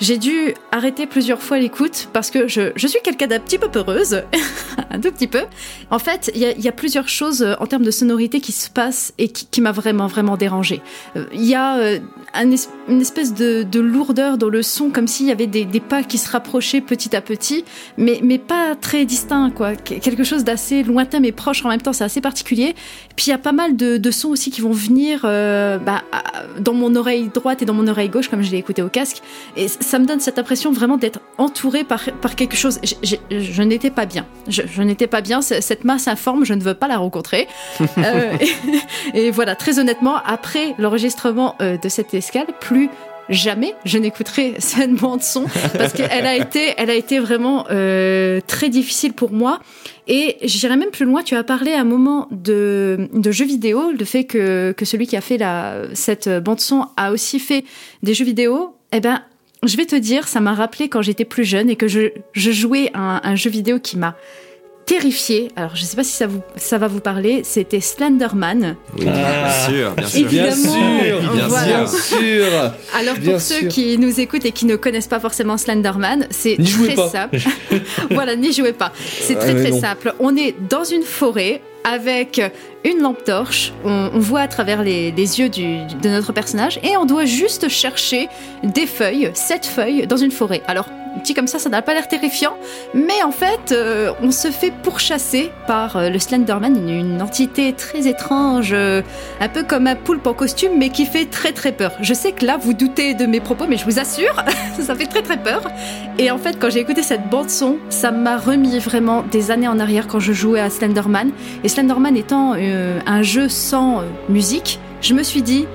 S1: j'ai dû arrêter plusieurs fois l'écoute parce que je, je suis quelqu'un d'un petit peu peureuse, un tout petit peu. En fait, il y a, plusieurs choses euh, en termes de sonorité qui se passent et qui, qui m'a vraiment, vraiment dérangée. Euh, Il y a euh, une espèce de, de lourdeur dans le son, comme s'il y avait des, pas qui se rapprochaient petit à petit, mais, mais pas très distincts, quoi. Qu- Quelque chose d'assez lointain mais proche en même temps, c'est assez particulier. Puis il y a pas mal de, sons aussi qui vont venir bah, dans mon oreille droite et dans mon oreille gauche, comme je l'ai écouté au casque. Ça me donne cette impression vraiment d'être entouré par, par quelque chose. J- j- je n'étais pas bien. Je, je n'étais pas bien. Cette masse informe, je ne veux pas la rencontrer. Euh, et, et voilà, très honnêtement, après l'enregistrement euh, de cette escale, plus jamais je n'écouterai cette bande son parce qu'elle a été, elle a été vraiment euh, très difficile pour moi. Et j'irai même plus loin. Tu as parlé à un moment de, de jeux vidéo, le fait que, que celui qui a fait la, cette bande son a aussi fait des jeux vidéo. Eh ben, je vais te dire, ça m'a rappelé quand j'étais plus jeune et que je, je jouais à un, un jeu vidéo qui m'a terrifié. Alors, je sais pas si ça, vous, ça va vous parler. C'était Slenderman.
S2: Oui,
S4: Ah.
S2: bien sûr, bien sûr.
S4: Bien sûr,
S2: bien
S1: Voilà.
S3: Bien sûr
S1: Alors, pour
S3: Bien
S1: ceux
S3: sûr.
S1: qui nous écoutent et qui ne connaissent pas forcément Slenderman, c'est
S3: N'y jouez
S1: très
S3: pas.
S1: simple. voilà, n'y jouez pas. C'est
S3: Ah,
S1: très très
S3: non.
S1: simple. On est dans une forêt avec une lampe torche. On, voit à travers les, yeux de notre personnage et on doit juste chercher des feuilles, sept feuilles, dans une forêt. Alors, dit comme ça, ça n'a pas l'air terrifiant, mais en fait, euh, on se fait pourchasser par euh, le Slenderman, une, entité très étrange, euh, un peu comme un poulpe en costume, mais qui fait très très peur. Je sais que là, vous doutez de mes propos, mais je vous assure, ça fait très très peur. Et en fait, quand j'ai écouté cette bande son, ça m'a remis vraiment des années en arrière quand je jouais à Slenderman. Et Slenderman étant un jeu sans musique, je me suis dit,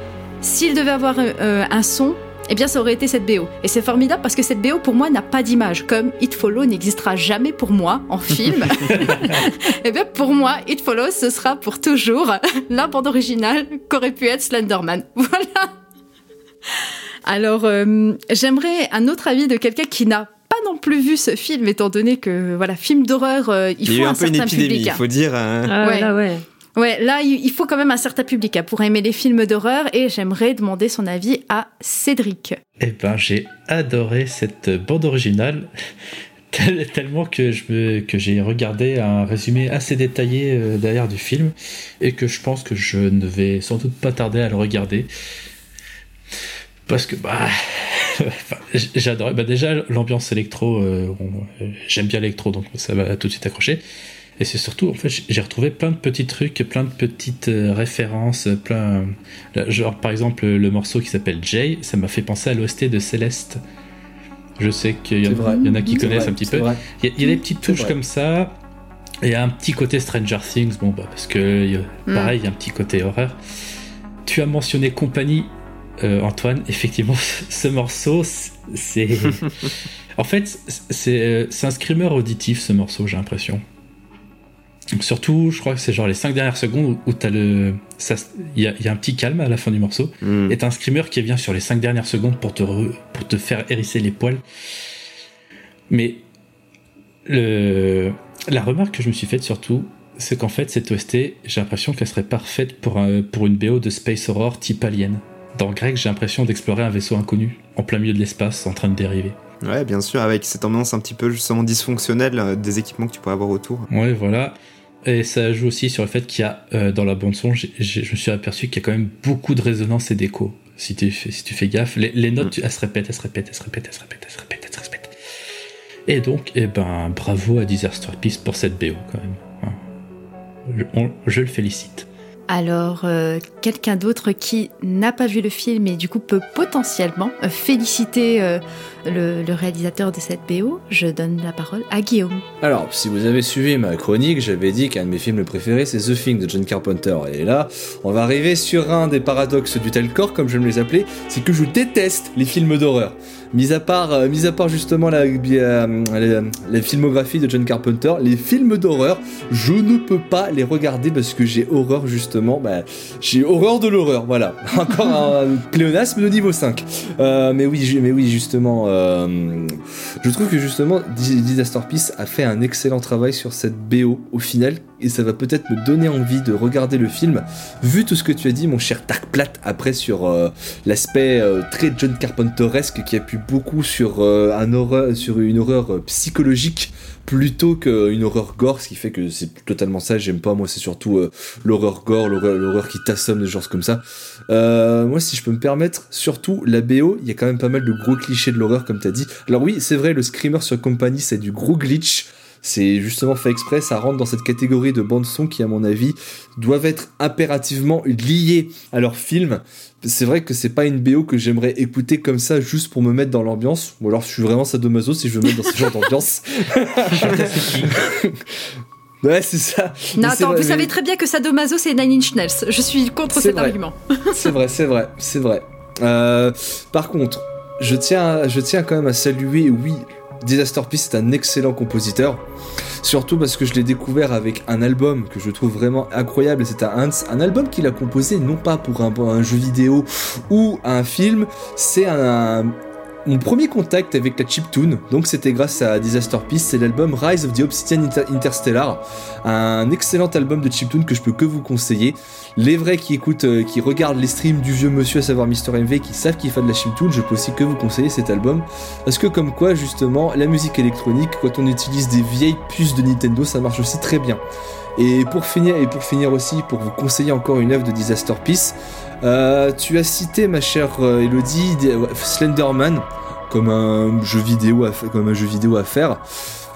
S1: s'il devait avoir un son, eh bien ça aurait été cette BO. Et c'est formidable parce que cette BO pour moi n'a pas d'image, comme It Follow n'existera jamais pour moi en film. eh bien pour moi, It Follow ce sera pour toujours la bande originale qu'aurait pu être Slenderman. Voilà. Alors euh, j'aimerais un autre avis de quelqu'un qui n'a pas non plus vu ce film, étant donné que voilà, film d'horreur, euh, il,
S2: Il y
S1: faut
S2: a eu
S1: un,
S2: un peu une
S1: certain
S2: épidémie,
S1: public.
S2: il faut dire. hein.
S5: Ah,
S1: Ouais.
S5: là, ouais.
S1: Ouais, là, il faut quand même un certain public hein, pour aimer les films d'horreur et j'aimerais demander son avis à Cédric.
S4: Eh ben, j'ai adoré cette bande originale. tel- Tellement que j'ai regardé un résumé assez détaillé euh, derrière du film et que je pense que je ne vais sans doute pas tarder à le regarder parce que bah j'adore bah déjà l'ambiance électro euh, euh, j'aime bien l'électro donc ça m'a tout de suite accroché et c'est surtout en fait j'ai retrouvé plein de petits trucs plein de petites euh, références plein là, genre par exemple le morceau qui s'appelle Jay ça m'a fait penser à l'OST de Céleste je sais qu'il y, y en a qui connaissent
S3: vrai,
S4: un petit peu il y, a- il y a des petites touches comme ça. Et il y a un petit côté Stranger Things, bon, bah, parce que euh,
S1: Mm.
S4: pareil, il y a un petit côté horreur. Tu as mentionné Compagnie, euh, Antoine. Effectivement, ce morceau, c'est. en fait, c'est euh, c'est un screamer auditif, ce morceau, j'ai l'impression. Donc, Surtout, je crois que c'est genre les 5 dernières secondes où, t'as le. Il y, a, il y a un petit calme à la fin du morceau
S2: Hmm.
S4: est un screamer qui vient sur les 5 dernières secondes pour te, re- pour te faire hérisser les poils. Mais le, la remarque que je me suis faite surtout, c'est qu'en fait, cette OST, j'ai l'impression qu'elle serait parfaite pour, un- pour une BO de Space Horror type Alien. Dans Greg, j'ai l'impression d'explorer un vaisseau inconnu, en plein milieu de l'espace, en train de dériver.
S2: Ouais, bien sûr, avec cette ambiance un petit peu justement dysfonctionnelle euh, des équipements que tu pourrais avoir autour.
S4: Ouais, voilà. Et ça joue aussi sur le fait qu'il y a, euh, dans la bande-son, j'ai- j'ai- je me suis aperçu qu'il y a quand même beaucoup de résonance et d'écho. Si tu, fais- si tu fais gaffe, les, les notes,
S2: Mm.
S4: elles se répètent, elles se répètent, elles se répètent, elles se répètent, elles se répètent, elles se répètent. Et donc, eh ben, bravo à Disaster Peace pour cette BO, quand même. Hein. Je, on- je le félicite.
S1: Alors, euh, quelqu'un d'autre qui n'a pas vu le film et du coup peut potentiellement euh, féliciter euh, le, réalisateur de cette BO, je donne la parole à Guillaume.
S3: Alors, si vous avez suivi ma chronique, j'avais dit qu'un de mes films préférés, c'est The Thing de John Carpenter. Et là, on va arriver sur un des paradoxes du telcore, comme je me les appelais, c'est que je déteste les films d'horreur. Mis à part, euh, mis à part justement la, euh, la, la filmographie de John Carpenter, les films d'horreur, je ne peux pas les regarder parce que j'ai horreur justement, bah, j'ai horreur de l'horreur, voilà. Encore un pléonasme de niveau 5. Euh, mais oui, mais oui, justement, euh, je trouve que justement Dis- Disaster Peace a fait un excellent travail sur cette BO au final et ça va peut-être me donner envie de regarder le film vu tout ce que tu as dit mon cher Dark Platt après sur euh, l'aspect euh, très John Carpenteresque qui appuie beaucoup sur euh, un horreur sur une horreur psychologique plutôt qu'une horreur gore ce qui fait que c'est totalement ça j'aime pas moi c'est surtout l'horreur gore l'horreur qui t'assomme des choses comme ça moi, si je peux me permettre, surtout la BO, il y a quand même pas mal de gros clichés de l'horreur, comme t'as dit. Alors oui, c'est vrai, le Screamer sur Company, c'est du gros glitch. C'est justement fait exprès, ça rentre dans cette catégorie de bandes son qui, à mon avis, doivent être impérativement liées à leur film. C'est vrai que c'est pas une BO que j'aimerais écouter comme ça juste pour me mettre dans l'ambiance. Ou alors je suis vraiment sadomaso si je veux me mettre dans ce genre d'ambiance. ouais, c'est ça.
S1: Non, attends,
S3: vrai,
S1: vous
S3: mais-
S1: savez très bien que Sadomaso c'est Nine Inch Nails. Je suis contre cet
S3: vrai.
S1: argument.
S3: c'est vrai, c'est vrai, c'est vrai. Euh, par contre, je tiens, je tiens quand même à saluer, oui, Disaster Peace est un excellent compositeur. Surtout parce que je l'ai découvert avec un album que je trouve vraiment incroyable, c'est Hans, un album qu'il a composé non pas pour un, un jeu vidéo ou un film, c'est un, mon premier contact avec la chiptune, donc c'était grâce à Disaster Peace, c'est l'album Rise of the Obsidian Inter- Interstellar, un excellent album de chiptune que je peux que vous conseiller. Les vrais qui écoutent, euh, qui regardent les streams du vieux monsieur, à savoir Mr MV, qui savent qu'il fait de la chiptune, je peux aussi que vous conseiller cet album, parce que comme quoi justement, la musique électronique, quand on utilise des vieilles puces de Nintendo, ça marche aussi très bien. Et pour finir, et pour finir aussi, pour vous conseiller encore une œuvre de Disaster Peace, euh, tu as cité ma chère euh, Elodie Slenderman comme un jeu vidéo à faire.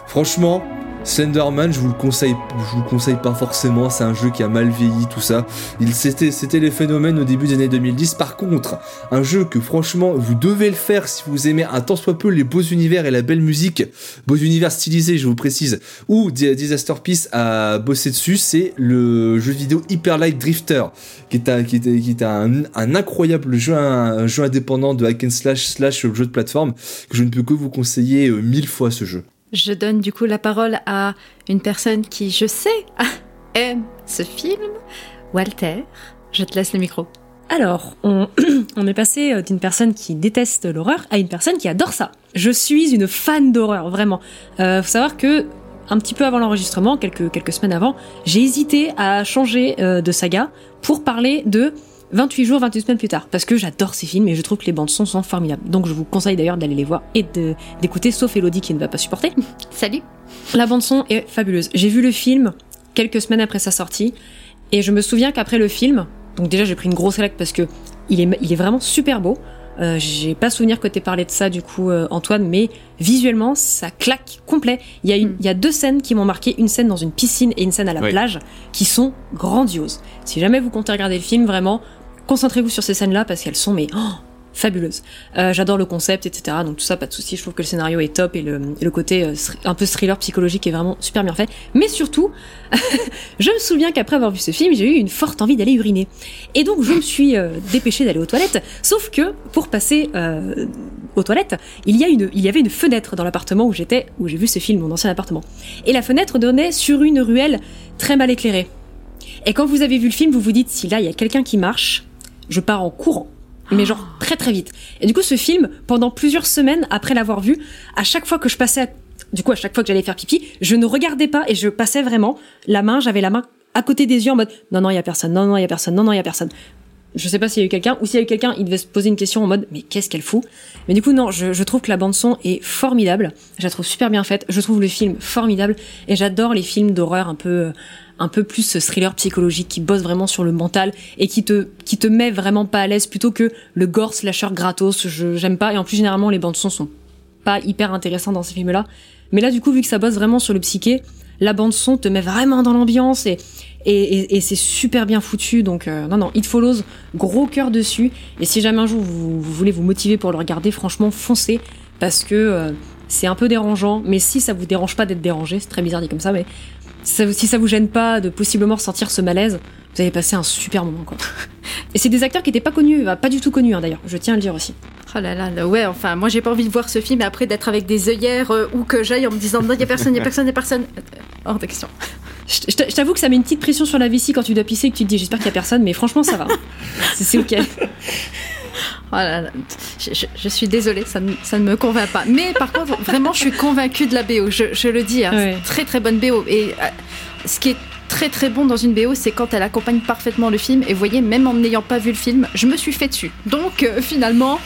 S3: Franchement, Slenderman, je vous le conseille, je vous le conseille pas forcément. C'est un jeu qui a mal vieilli, tout ça. Il c'était, c'était les phénomènes au début des années 2010. Par contre, un jeu que franchement vous devez le faire si vous aimez un tant soit peu les beaux univers et la belle musique, beaux univers stylisés, je vous précise. Ou Di- Disaster Peace a bossé dessus, c'est le jeu vidéo Hyper Light Drifter, qui est un, qui est, qui est un, un incroyable jeu, un, un jeu indépendant de hack and slash slash jeu de plateforme que je ne peux que vous conseiller euh, mille fois ce jeu.
S1: Je donne du coup la parole à une personne qui, je sais, aime ce film. Walter, je te laisse le micro.
S5: Alors, on, est passé euh, d'une personne qui déteste l'horreur à une personne qui adore ça. Je suis une fan d'horreur, vraiment. Euh, faut savoir que un petit peu avant l'enregistrement, quelques quelques semaines avant, j'ai hésité à changer euh, de saga pour parler de 28 jours, 28 semaines plus tard, parce que j'adore ces films et je trouve que les bandes son sont formidables. Donc je vous conseille d'ailleurs d'aller les voir et d'écouter, sauf Elodie qui ne va pas supporter.
S1: Salut.
S5: La bande son est fabuleuse. J'ai vu le film quelques semaines après sa sortie et je me souviens qu'après le film, donc déjà j'ai pris une grosse claque parce que il est, il est vraiment super beau. Euh, j'ai pas souvenir que t'aies parlé de ça du coup euh, Antoine, mais visuellement ça claque complet. Il y a une,
S1: Mm.
S5: il y a deux scènes qui m'ont marqué, une scène dans une piscine et une scène à la
S2: Oui.
S5: plage, qui sont grandioses. Si jamais vous comptez regarder le film, vraiment concentrez-vous sur ces scènes-là parce qu'elles sont mais oh, fabuleuses. Euh, J'adore le concept, etc. Donc tout ça, pas de souci. Je trouve que le scénario est top et le, côté euh, un peu thriller psychologique est vraiment super bien fait. Mais surtout, je me souviens qu'après avoir vu ce film, j'ai eu une forte envie d'aller uriner. Et donc je me suis euh, dépêchée d'aller aux toilettes. Sauf que pour passer euh, aux toilettes, il y a une, il y avait une fenêtre dans l'appartement où j'étais, où j'ai vu ce film, mon ancien appartement. Et la fenêtre donnait sur une ruelle très mal éclairée. Et quand vous avez vu le film, vous vous dites si là il y a quelqu'un qui marche, je pars en courant. Mais genre très très vite. Et du coup, ce film, pendant plusieurs semaines après l'avoir vu, à chaque fois que je passais, du coup, à chaque fois que j'allais faire pipi, je ne regardais pas et je passais vraiment la main, j'avais la main à côté des yeux en mode non non il y a personne, non non il y a personne, non non il y a personne. Je sais pas s'il y a eu quelqu'un ou s'il y a eu quelqu'un, il devait se poser une question en mode mais qu'est-ce qu'elle fout? Mais du coup non, je, trouve que la bande son est formidable. Je la trouve super bien faite. Je trouve le film formidable et j'adore les films d'horreur un peu un peu plus thriller psychologique qui bosse vraiment sur le mental et qui te qui met vraiment pas à l'aise plutôt que le gore slasher gratos. Je j'aime pas et en plus généralement les bandes son sont pas hyper intéressantes dans ces films là. Mais là du coup vu que ça bosse vraiment sur le psyché, la bande son te met vraiment dans l'ambiance et et, c'est super bien foutu donc euh, non non It Follows gros cœur dessus. Et si jamais un jour vous, voulez vous motiver pour le regarder franchement foncez parce que euh, c'est un peu dérangeant. Mais si ça vous dérange pas d'être dérangé c'est très bizarre dit comme ça mais si ça, vous gêne pas de possiblement ressentir ce malaise vous allez passer un super moment quoi. Et c'est des acteurs qui étaient pas connus pas du tout connus hein, d'ailleurs. Je tiens à le dire aussi.
S1: Oh là là, ouais, enfin, moi j'ai pas envie de voir ce film après d'être avec des œillères euh, ou que j'aille en me disant non, y a personne, y a personne, y a personne. Hors de question.
S5: Je je t'a- je t'avoue que ça met une petite pression sur la vessie quand tu dois pisser et que tu te dis j'espère qu'il y a personne mais franchement ça va c'est ok
S1: Oh là là, je, je- je suis désolée, ça ne, ça ne me convainc pas. Mais par contre, vraiment, je suis convaincue de la BO. Je, je le dis, hein, très très bonne BO. Et euh, ce qui est très très bon dans une BO, c'est quand elle accompagne parfaitement le film. Et vous voyez, même en n'ayant pas vu le film, je me suis fait dessus. Donc euh, finalement,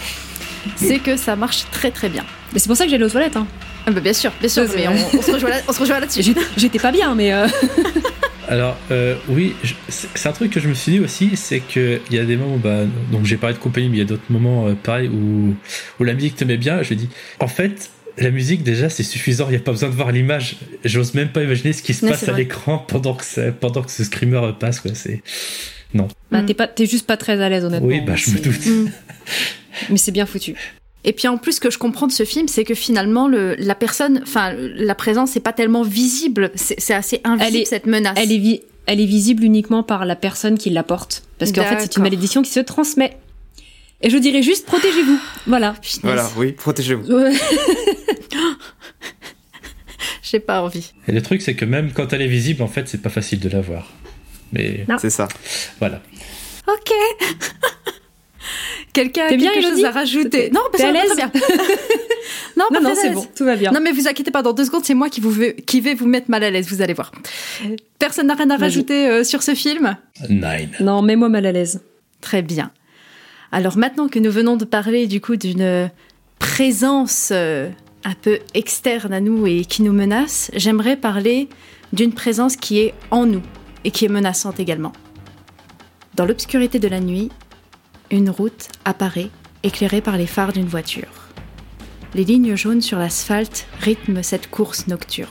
S1: c'est que ça marche très très bien.
S5: mais c'est pour ça que j'allais aux toilettes hein.
S1: Ah bah, bien sûr, bien sûr, mais on, on se rejoint là- on se rejoint là-dessus.
S5: J'étais- j'étais pas bien mais euh,
S4: Alors, euh, oui, c'est un truc que je me suis dit aussi, c'est qu'il y a des moments, bah, donc j'ai parlé de compagnie, mais il y a d'autres moments euh, pareils où, où la musique te met bien. Je me dis, en fait, la musique, déjà, c'est suffisant, il n'y a pas besoin de voir l'image. J'ose même pas imaginer ce qui se
S1: Ouais,
S4: passe à l'écran pendant que, ça- pendant que ce screamer passe, quoi. C'est...
S5: bah, t'es pas t'es juste pas très à l'aise honnêtement
S4: Oui, bah, je me doute.
S1: Mm.
S5: mais c'est bien foutu
S1: Et puis en plus, ce que je comprends de ce film, c'est que finalement, le, la personne, enfin, la présence n'est pas tellement visible. C'est assez invisible
S5: Elle est-
S1: cette menace.
S5: elle est elle est visible uniquement par la personne qui la porte parce qu'en fait c'est une malédiction qui se transmet et je dirais juste protégez-vous voilà
S1: Punaise,
S2: Voilà, oui, protégez-vous.
S1: J'ai pas envie.
S4: Et le truc, c'est que même quand elle est visible, en fait, c'est pas facile de la voir. Mais.
S2: C'est ça.
S4: voilà.
S1: Ok. Quelqu'un a
S5: bien,
S1: quelque chose à rajouter Non,
S5: T'es
S1: ça
S5: à l'aise
S1: très bien. non,
S5: Non,
S1: pas
S5: non, c'est
S1: l'aise.
S5: bon, tout va bien.
S1: Non, mais vous inquiétez pas, dans deux secondes, c'est moi qui, vous veux- qui vais vous mettre mal à l'aise, vous allez voir. Personne n'a rien à rajouter euh, sur ce film?
S4: Nine.
S5: Non, mets-moi mal à l'aise.
S1: Très bien. Alors maintenant que nous venons de parler du coup d'une présence euh, un peu externe à nous et qui nous menace, j'aimerais parler d'une présence qui est en nous et qui est menaçante également. Dans l'obscurité de la nuit, une route apparaît éclairée par les phares d'une voiture. Les lignes jaunes sur l'asphalte rythment cette course nocturne.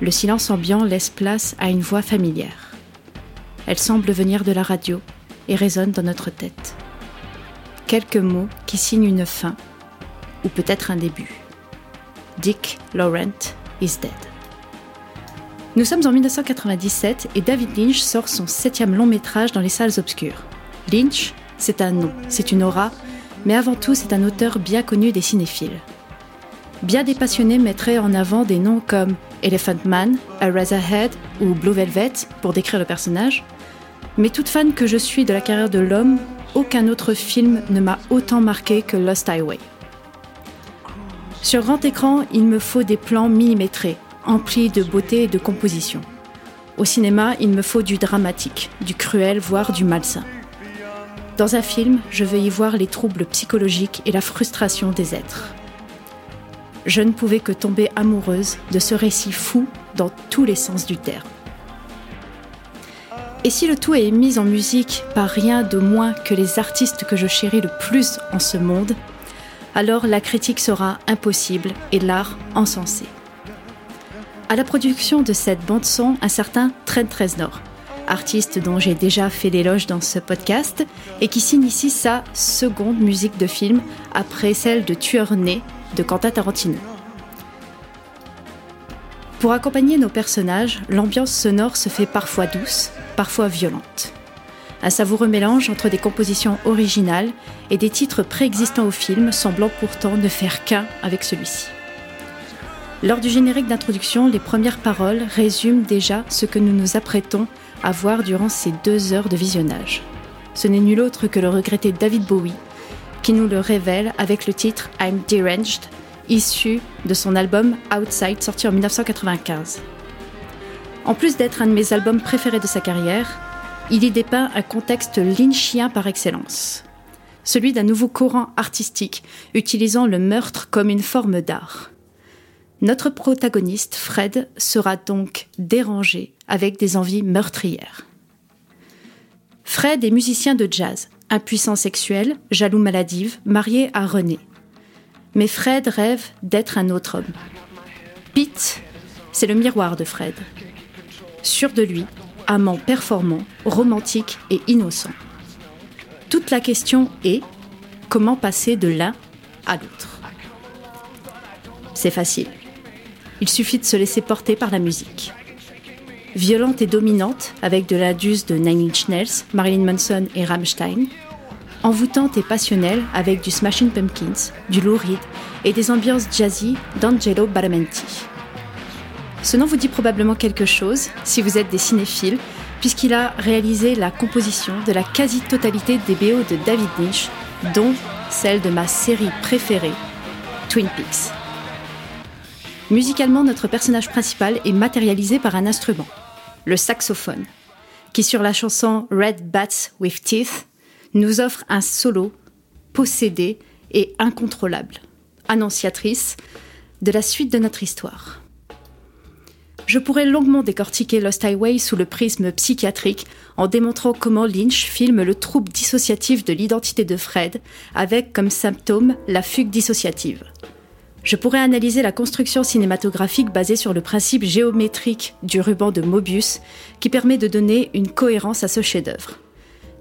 S1: Le silence ambiant laisse place à une voix familière. Elle semble venir de la radio et résonne dans notre tête. Quelques mots qui signent une fin, ou peut-être un début. Dick Laurent is dead. Nous sommes en 1997 et David Lynch sort son septième long métrage dans les salles obscures. Lynch, c'est un nom, c'est une aura, mais avant tout c'est un auteur bien connu des cinéphiles. Bien des passionnés mettraient en avant des noms comme Elephant Man, Eraserhead ou Blue Velvet pour décrire le personnage, mais toute fan que je suis de la carrière de l'homme, aucun autre film ne m'a autant marqué que Lost Highway. Sur grand écran, il me faut des plans millimétrés, emplis de beauté et de composition. Au cinéma, il me faut du dramatique, du cruel, voire du malsain. Dans un film, je veux y voir les troubles psychologiques et la frustration des êtres. Je ne pouvais que tomber amoureuse de ce récit fou dans tous les sens du terme. Et si le tout est mis en musique par rien de moins que les artistes que je chéris le plus en ce monde, alors la critique sera impossible et l'art encensé. À la production de cette bande-son, un certain Trent Reznor, artiste dont j'ai déjà fait l'éloge dans ce podcast et qui signe ici sa seconde musique de film après celle de Tueur né de Quentin Tarantino. Pour accompagner nos personnages, l'ambiance sonore se fait parfois douce, parfois violente. Un savoureux mélange entre des compositions originales et des titres préexistants au film, semblant pourtant ne faire qu'un avec celui-ci. Lors du générique d'introduction, les premières paroles résument déjà ce que nous nous apprêtons à voir durant ces deux heures de visionnage. Ce n'est nul autre que le regretté David Bowie qui nous le révèle avec le titre I'm Deranged, issu de son album Outside sorti en 1995. En plus d'être un de mes albums préférés de sa carrière, il y dépeint un contexte lynchien par excellence, celui d'un nouveau courant artistique utilisant le meurtre comme une forme d'art. Notre protagoniste, Fred, sera donc dérangé avec des envies meurtrières. Fred est musicien de jazz, impuissant sexuel, jaloux maladive, marié à René. Mais Fred rêve d'être un autre homme. Pete, c'est le miroir de Fred. Sûr de lui, amant performant, romantique et innocent. Toute la question est comment passer de l'un à l'autre? C'est facile. Il suffit de se laisser porter par la musique. Violente et dominante, avec de l'indus de Nine Inch Nails, Marilyn Manson et Rammstein. Envoûtante et passionnelle, avec du Smashing Pumpkins, du Lou Reed et des ambiances jazzy d'Angelo Badalamenti. Ce nom vous dit probablement quelque chose si vous êtes des cinéphiles, puisqu'il a réalisé la composition de la quasi-totalité des BO de David Lynch, dont celle de ma série préférée, Twin Peaks. Musicalement, notre personnage principal est matérialisé par un instrument, le saxophone, qui sur la chanson Red Bats with Teeth nous offre un solo possédé et incontrôlable, annonciatrice de la suite de notre histoire. Je pourrais longuement décortiquer Lost Highway sous le prisme psychiatrique en démontrant comment Lynch filme le trouble dissociatif de l'identité de Fred avec comme symptôme la fugue dissociative. Je pourrais analyser la construction cinématographique basée sur le principe géométrique du ruban de Mobius qui permet de donner une cohérence à ce chef-d'œuvre.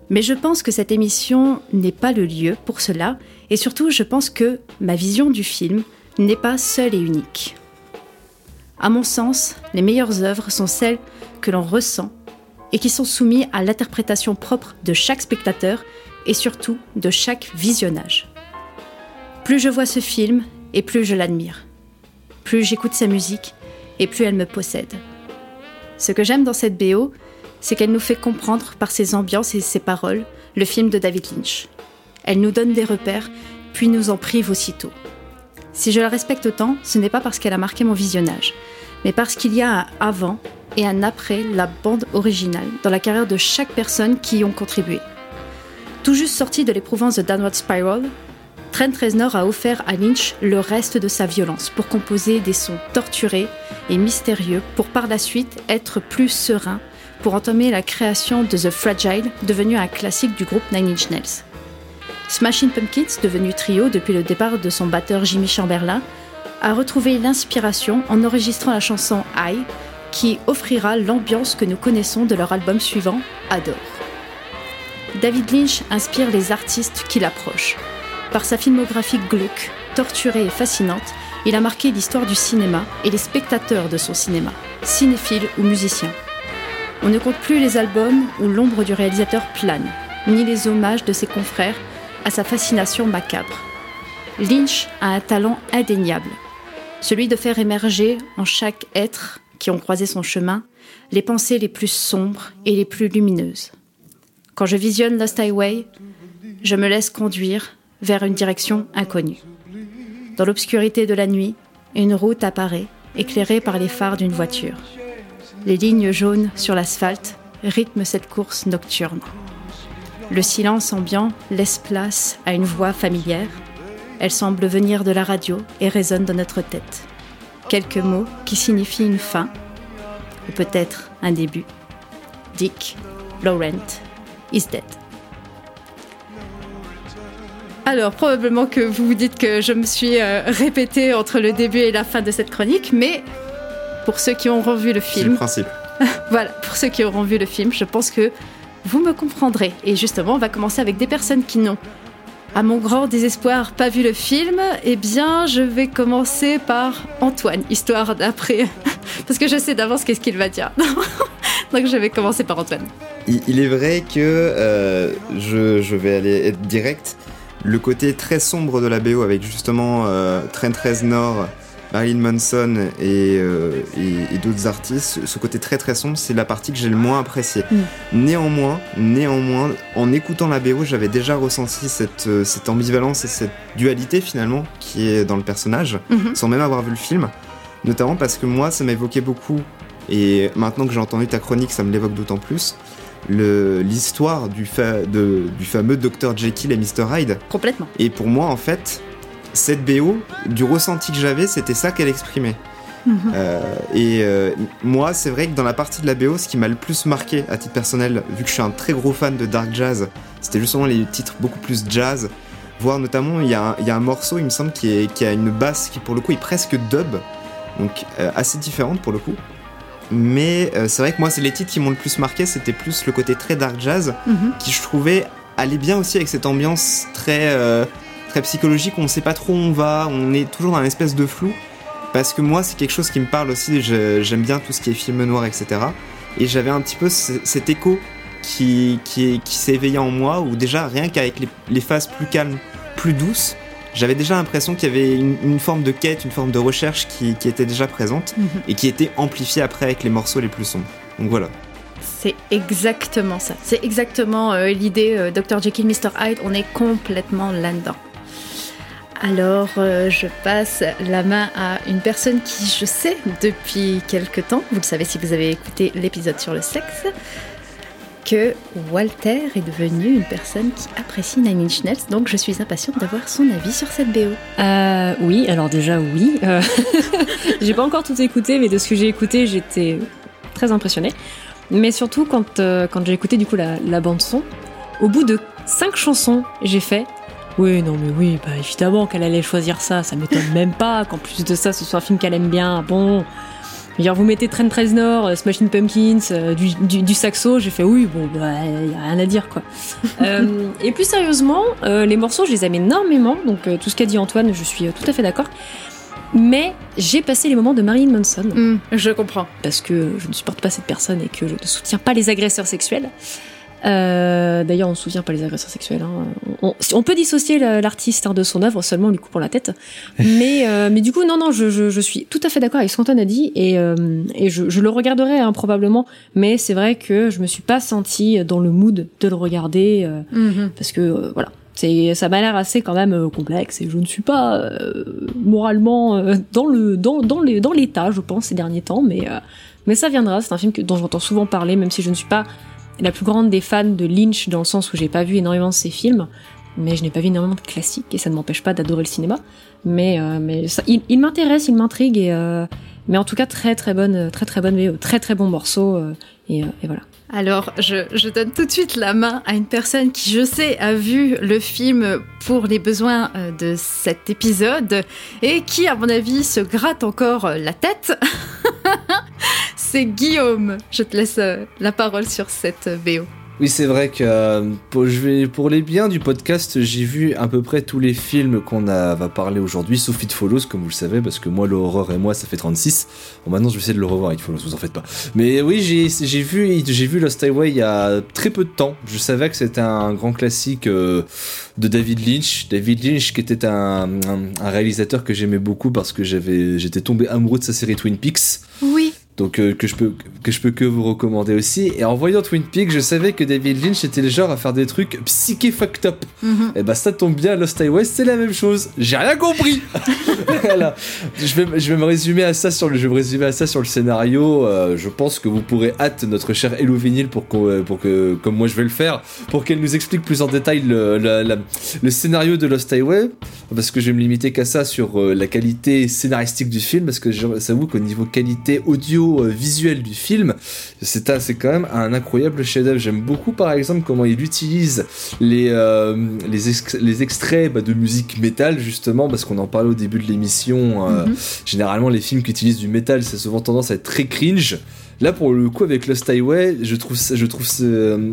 S1: Mais je pense que cette émission n'est pas le lieu pour cela et surtout je pense que ma vision du film n'est pas seule et unique. À mon sens, les meilleures œuvres sont celles que l'on ressent et qui sont soumises à l'interprétation propre de chaque spectateur et surtout de chaque visionnage. Plus je vois ce film et plus je l'admire. Plus j'écoute sa musique et plus elle me possède. Ce que j'aime dans cette BO, c'est qu'elle nous fait comprendre par ses ambiances et ses paroles le film de David Lynch. Elle nous donne des repères, puis nous en prive aussitôt. Si je la respecte autant, ce n'est pas parce qu'elle a marqué mon visionnage, mais parce qu'il y a un avant et un après la bande originale dans la carrière de chaque personne qui y ont contribué. Tout juste sorti de l'éprouvance de Downward Spiral, Trent Reznor a offert à Lynch le reste de sa violence pour composer des sons torturés et mystérieux pour par la suite être plus serein pour entamer la création de The Fragile, devenu un classique du groupe Nine Inch Nails. Smashing Pumpkins, devenu trio depuis le départ de son batteur Jimmy Chamberlain, a retrouvé l'inspiration en enregistrant la chanson I, qui offrira l'ambiance que nous connaissons de leur album suivant, Adore. David Lynch inspire les artistes qui l'approchent. Par sa filmographie glauque, torturée et fascinante, il a marqué l'histoire du cinéma et les spectateurs de son cinéma, cinéphiles ou musiciens. On ne compte plus les albums où l'ombre du réalisateur plane, ni les hommages de ses confrères à sa fascination macabre. Lynch a un talent indéniable, celui de faire émerger en chaque être qui ont croisé son chemin les pensées les plus sombres et les plus lumineuses. Quand je visionne Lost Highway, je me laisse conduire vers une direction inconnue. Dans l'obscurité de la nuit, une route apparaît, éclairée par les phares d'une voiture. Les lignes jaunes sur l'asphalte rythment cette course nocturne. Le silence ambiant laisse place à une voix familière. Elle semble venir de la radio et résonne dans notre tête. Quelques mots qui signifient une fin, ou peut-être un début. Dick Laurent is dead. Alors, probablement que vous vous dites que je me suis euh, répétée entre le début et la fin de cette chronique, mais pour ceux qui auront vu le
S2: C'est le
S1: film,
S2: principe.
S1: voilà, pour ceux qui auront vu le film, je pense que vous me comprendrez. Et justement, on va commencer avec des personnes qui n'ont, à mon grand désespoir, pas vu le film. Eh bien, je vais commencer par Antoine, histoire d'après. Parce que je sais d'avance qu'est-ce qu'il va dire. Donc, je vais commencer par Antoine.
S2: Il, il est vrai que euh, je, je vais aller être direct. Le côté très sombre de la BO avec justement euh, Trent Reznor, Marilyn Manson et, euh, et- et d'autres artistes, ce côté très très sombre, c'est la partie que j'ai le moins appréciée. Néanmoins, néanmoins, en écoutant la BO, j'avais déjà ressenti cette, euh, cette ambivalence et cette dualité finalement qui est dans le personnage,
S1: Mhm.
S2: sans même avoir vu le film. Notamment parce que moi, ça m'évoquait beaucoup, et maintenant que j'ai entendu ta chronique, ça me l'évoque d'autant plus, l'histoire du, fa- de- du fameux Dr. Jekyll et Mr. Hyde.
S1: Complètement.
S2: Et pour moi, en fait, cette BO, du ressenti que j'avais, c'était ça qu'elle exprimait. Euh, et euh, moi, c'est vrai que dans la partie de la BO, ce qui m'a le plus marqué à titre personnel, vu que je suis un très gros fan de dark jazz, c'était justement les titres beaucoup plus jazz. Voire notamment, il y, a un- il y a un morceau, il me semble, qui, est, qui a une basse qui pour le coup est presque dub, donc euh, assez différente pour le coup. Mais euh, c'est vrai que moi, c'est les titres qui m'ont le plus marqué, c'était plus le côté très dark jazz,
S1: Mhm.
S2: qui je trouvais allait bien aussi avec cette ambiance très, euh, très psychologique, on ne sait pas trop où on va, on est toujours dans une espèce de flou. Parce que moi, c'est quelque chose qui me parle aussi, j'aime bien tout ce qui est film noir, etc. Et j'avais un petit peu ce- cet écho qui, qui, qui s'est éveillé en moi, où déjà, rien qu'avec les, les phases plus calmes, plus douces, j'avais déjà l'impression qu'il y avait une, une forme de quête, une forme de recherche qui, qui était déjà présente
S1: Mhm.
S2: et qui était amplifiée après avec les morceaux les plus sombres. Donc voilà.
S1: C'est exactement ça. C'est exactement euh, l'idée euh, Dr. Jekyll, Mr. Hyde. On est complètement là-dedans. Alors, euh, je passe la main à une personne qui, je sais, depuis quelque temps, vous le savez si vous avez écouté l'épisode sur le sexe, que Walter est devenu une personne qui apprécie Nine Inch Nails. Donc, je suis impatiente d'avoir son avis sur cette BO.
S5: Euh, oui, alors déjà oui. Euh, j'ai pas encore tout écouté, mais de ce que j'ai écouté, j'étais très impressionnée. Mais surtout quand, euh, quand j'ai écouté du coup la, bande son, au bout de cinq chansons, j'ai fait. Oui, non, mais oui, bah évidemment qu'elle allait choisir ça. Ça m'étonne même pas qu'en plus de ça, ce soit un film qu'elle aime bien. Bon, dire, vous mettez Trent Reznor, euh, Smashing Pumpkins, euh, du, du, du saxo, j'ai fait oui, bon, bah, y a rien à dire quoi. Euh, et plus sérieusement, euh, les morceaux, je les aime énormément, donc euh, tout ce qu'a dit Antoine, je suis tout à fait d'accord. Mais j'ai passé les moments de Marilyn Manson,
S1: Hmm, je comprends.
S5: parce que je ne supporte pas cette personne et que je ne soutiens pas les agresseurs sexuels. Euh, D'ailleurs, on ne soutient pas les agresseurs sexuels. hein. On, on peut dissocier la- l'artiste hein, de son œuvre seulement en lui coupant la tête. Mais, euh, mais du coup, non, non, je, je, je suis tout à fait d'accord avec ce qu'Antoine a dit et, euh, et je, je le regarderai hein, probablement. Mais c'est vrai que je me suis pas sentie dans le mood de le regarder euh,
S1: Mhm.
S5: parce que euh, voilà, C'est, ça m'a l'air assez quand même complexe et je ne suis pas euh, moralement euh, dans le dans dans les dans l'état, je pense ces derniers temps, mais euh, mais ça viendra. C'est un film que, dont j'entends souvent parler, même si je ne suis pas la plus grande des fans de Lynch dans le sens où j'ai pas vu énormément de ses films, mais je n'ai pas vu énormément de classiques et ça ne m'empêche pas d'adorer le cinéma. Mais euh, mais il, m'intéresse, il m'intrigue et euh, mais en tout cas très très bonne très très bonne très très bon morceau euh, et, voilà.
S1: Alors, je, je donne tout de suite la main à une personne qui, je sais, a vu le film pour les besoins de cet épisode et qui, à mon avis, se gratte encore la tête. C'est Guillaume. Je te laisse euh, la parole sur cette euh, VO.
S3: Oui, c'est vrai que euh, pour, je vais, pour les biens du podcast, j'ai vu à peu près tous les films qu'on va parler aujourd'hui, sauf It Follows, comme vous le savez, parce que moi, l'horreur et moi, ça fait 36. Bon, maintenant, je vais essayer de le revoir, It Follows, vous en faites pas. Mais oui, j'ai vu, j'ai vu Lost Highway il y a très peu de temps. Je savais que c'était un grand classique euh, de David Lynch. David Lynch, qui était un, un- un réalisateur que j'aimais beaucoup parce que j'étais tombé amoureux de sa série Twin Peaks
S1: Oui.
S3: Donc euh, que je peux que je peux que vous recommander aussi. Et en voyant Twin Peaks, je savais que David Lynch était le genre à faire des trucs psyché fucked up.
S1: Mhm.
S3: Et bah ça tombe bien, Lost Highway c'est la même chose. J'ai rien compris. voilà. Je vais je vais me résumer à ça sur le je vais me résumer à ça sur le scénario. Euh, je pense que vous pourrez hâte notre chère Hello Vinyl pour qu'on- euh, pour que comme moi je vais le faire pour qu'elle nous explique plus en détail le, la- la- le scénario de Lost Highway parce que je vais me limiter qu'à ça sur la qualité scénaristique du film parce que j'avoue qu'au niveau qualité audio euh, visuelle du film. C'est quand même un incroyable chef-d'œuvre. J'aime beaucoup par exemple comment il utilise les euh, les, ex- les extraits bah, de musique métal justement parce qu'on en parlait au début de l'émission euh,
S1: Mhm.
S3: généralement les films qui utilisent du métal c'est souvent tendance à être très cringe Là, pour le coup, avec Lost Highway, je trouve, ça- je trouve ça,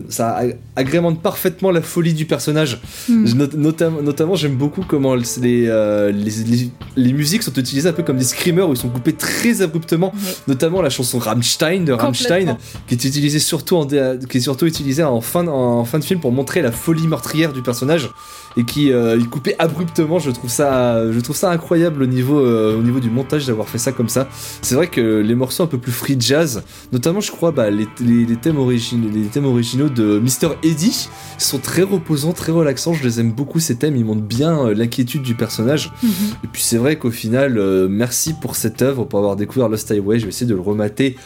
S3: ça ag- agrémente parfaitement la folie du personnage.
S1: Mm.
S3: Notam- notamment, j'aime beaucoup comment les, euh, les, les, les musiques sont utilisées un peu comme des screamers où ils sont coupés très abruptement. Notamment la chanson Rammstein de Rammstein, qui est utilisée surtout en, qui est surtout utilisée en fin, en fin de film pour montrer la folie meurtrière du personnage et qui euh, est coupée abruptement. Je trouve ça, je trouve ça incroyable au niveau, euh, au niveau du montage d'avoir fait ça comme ça. C'est vrai que les morceaux un peu plus free jazz, notamment je crois bah, les, les, les thèmes originaux, les thèmes originaux de Mr. Eddie sont très reposants, très relaxants. Je les aime beaucoup ces thèmes. Ils montrent bien euh, l'inquiétude du personnage.
S1: Mhm.
S3: Et puis c'est vrai qu'au final, euh, merci pour cette œuvre, pour avoir découvert Lost Highway. Je vais essayer de le remater.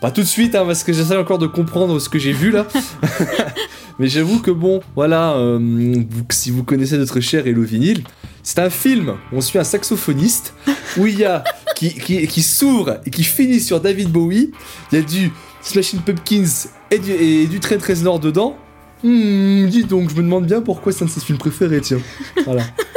S3: Pas tout de suite, hein, parce que j'essaie encore de comprendre ce que j'ai vu là. Mais j'avoue que bon, voilà, euh, si vous connaissez notre cher Hello Vinyl, c'est un film où on suit un saxophoniste où il y a qui, qui, qui s'ouvre et qui finit sur David Bowie. Il y a du Smashing Pumpkins et du, et du Trent Reznor dedans. Hmm, dis donc, je me demande bien pourquoi c'est un de ses films préférés, tiens. Voilà.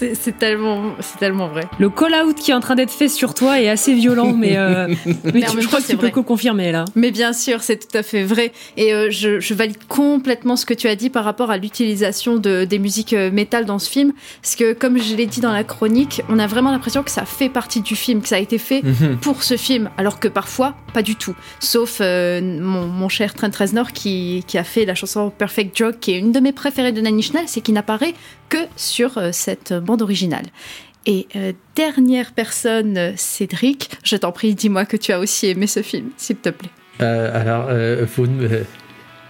S1: C'est c'est tellement, c'est tellement vrai.
S5: Le call-out qui est en train d'être fait sur toi est assez violent, mais, euh, mais tu- je crois que
S1: c'est
S5: tu peux
S1: vrai.
S5: co-confirmer là.
S1: Mais bien sûr, c'est tout à fait vrai. Et euh, je, je valide complètement ce que tu as dit par rapport à l'utilisation de, des musiques euh, métal dans ce film. Parce que, comme je l'ai dit dans la chronique, on a vraiment l'impression que ça fait partie du film, que ça a été fait
S3: Mhm.
S1: pour ce film, alors que parfois, pas du tout. Sauf euh, mon, mon cher Trent Reznor qui, qui a fait la chanson Perfect Joke, qui est une de mes préférées de Nine Inch Nails, et qui n'apparaît que sur euh, cette bande originale. Et euh, dernière personne, euh, Cédric, je t'en prie, dis-moi que tu as aussi aimé ce film, s'il te plaît.
S4: Euh, alors, euh, vous ne- euh,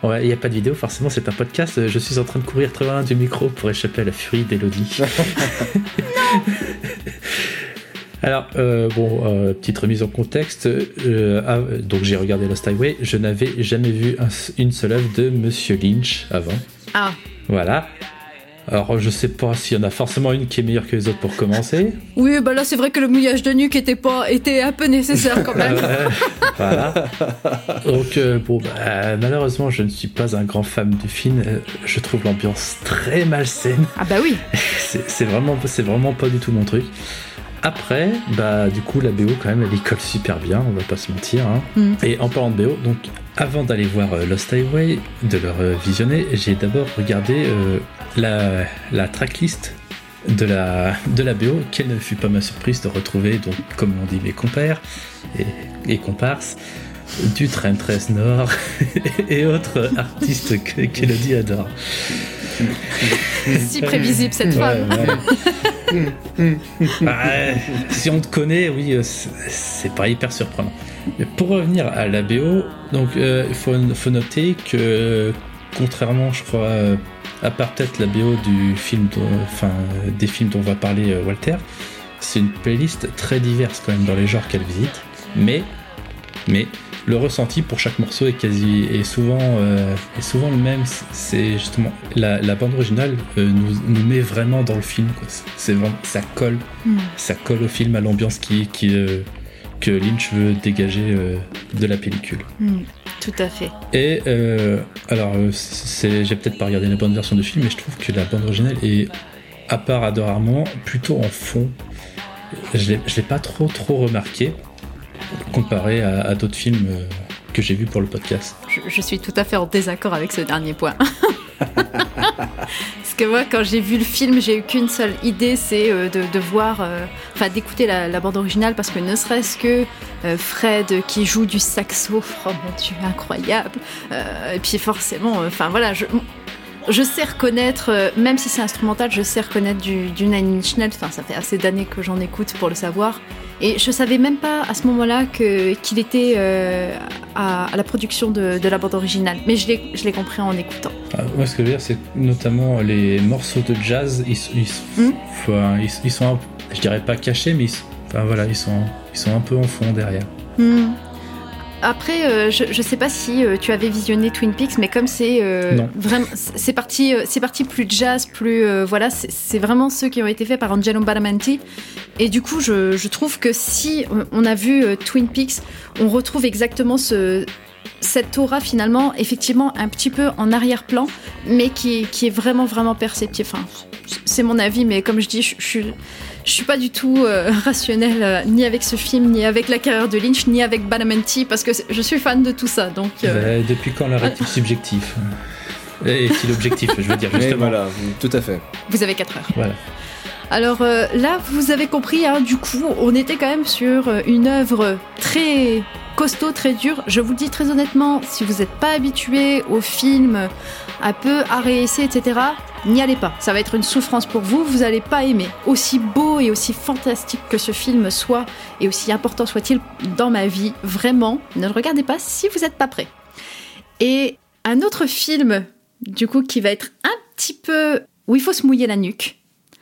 S4: ouais, il n'y a pas de vidéo, forcément, c'est un podcast. Euh, Je suis en train de courir très loin du micro pour échapper à la furie d'Elodie. Alors, euh, bon, euh, petite remise en contexte. euh, ah, donc, j'ai regardé Lost Highway. Je n'avais jamais vu un- une seule œuvre de Monsieur Lynch avant.
S1: Ah,
S4: Voilà. Alors, je sais pas s'il y en a forcément une qui est meilleure que les autres pour commencer.
S1: oui, bah là c'est vrai que le mouillage de nuque était pas, était un peu nécessaire quand même.
S4: Voilà. Donc, euh, bon, bah, malheureusement, je ne suis pas un grand fan du film. Euh, Je trouve l'ambiance très malsaine.
S1: ah bah oui.
S4: C'est vraiment, pas du tout mon truc. Après, bah, du coup, la BO, quand même, elle y colle super bien, on va pas se mentir. hein.
S1: Mm.
S4: Et en parlant de BO, donc, avant d'aller voir euh, Lost Highway, de le visionner, j'ai d'abord regardé euh, la, la tracklist de la, de la BO. Quelle ne fut pas ma surprise de retrouver, donc, comme l'ont dit mes compères et, et comparses, du Trent Reznor et autres artistes que qu'Elodie adore.
S1: si prévisible cette femme.
S4: Ouais, ouais. Euh, si on te connaît, oui, euh, c'est- pas hyper surprenant. Mais pour revenir à la BO, donc euh, il faut, faut noter que contrairement, je crois, euh, à part peut-être la BO du film, enfin des films dont va parler euh, Walter, c'est une playlist très diverse quand même dans les genres qu'elle visite. Mais, mais le ressenti pour chaque morceau est quasi est souvent euh, est souvent le même. C'est justement la, la bande originale euh, nous, nous met vraiment dans le film. quoi. C'est- vraiment ça colle,
S1: Hmm.
S4: ça colle au film à l'ambiance qui qui euh, que Lynch veut dégager euh, de la pellicule.
S1: Hmm, Tout à fait.
S4: Et euh, alors, euh, c'est, j'ai peut-être pas regardé la bonne version du film, mais je trouve que la bande originale est, à part moments, plutôt en fond. Je l'ai, je l'ai pas trop trop remarqué comparé à, à d'autres films que j'ai vus pour le podcast.
S1: Je, je suis tout à fait en désaccord avec ce dernier point. Parce que moi, quand j'ai vu le film, j'ai eu qu'une seule idée, c'est euh, de, voir, euh, enfin d'écouter la, bande originale, parce que ne serait-ce que euh, Fred qui joue du saxo, oh mon dieu, incroyable. Et puis forcément, enfin voilà, je, sais reconnaître, même si c'est instrumental, je sais reconnaître du, du Nine Inch Nails. Enfin, ça fait assez d'années que j'en écoute pour le savoir. Et je savais même pas à ce moment-là qu'il était à, la production de, la bande originale. Mais je l'ai compris en écoutant.
S4: Ah, moi, ce que je veux dire, c'est que notamment les morceaux de jazz, ils, ils- enfin, ils- ils sont, un- je dirais pas cachés, mais ils, enfin, voilà, ils sont, ils sont un peu en fond derrière.
S1: Hmm. Après, euh, je, je sais pas si euh, tu avais visionné Twin Peaks, mais comme c'est euh, vraiment, c'est parti, c'est parti plus jazz, plus voilà, c'est vraiment ceux qui ont été faits par Angelo Badalamenti. Et du coup, je, je trouve que si on- a vu Twin Peaks, on retrouve exactement ce cette aura finalement, effectivement, un petit peu en arrière-plan, mais qui est, qui est vraiment vraiment perceptible. Enfin, c'est mon avis, mais comme je dis, je, je suis je suis pas du tout euh, rationnelle euh, ni avec ce film, ni avec la carrière de Lynch, ni avec Badalamenti, parce que je suis fan de tout ça. Donc, euh,
S4: Bah, depuis quand l'arrêt subjectif? Est-il objectif, je veux dire,
S3: Mais
S4: justement.
S3: voilà, tout à fait.
S1: vous avez 4 heures.
S4: Voilà.
S1: Alors euh, là, vous avez compris, hein, du coup, on était quand même sur euh, une œuvre très costaud, très dure. Je vous le dis très honnêtement, si vous n'êtes pas habitué aux films un peu arrêt etc., n'y allez pas. Ça va être une souffrance pour vous, vous n'allez pas aimer. Aussi beau et aussi fantastique que ce film soit, et aussi important soit-il dans ma vie, vraiment, ne le regardez pas si vous n'êtes pas prêt. Et un autre film, du coup, qui va être un petit peu... où il faut se mouiller la nuque,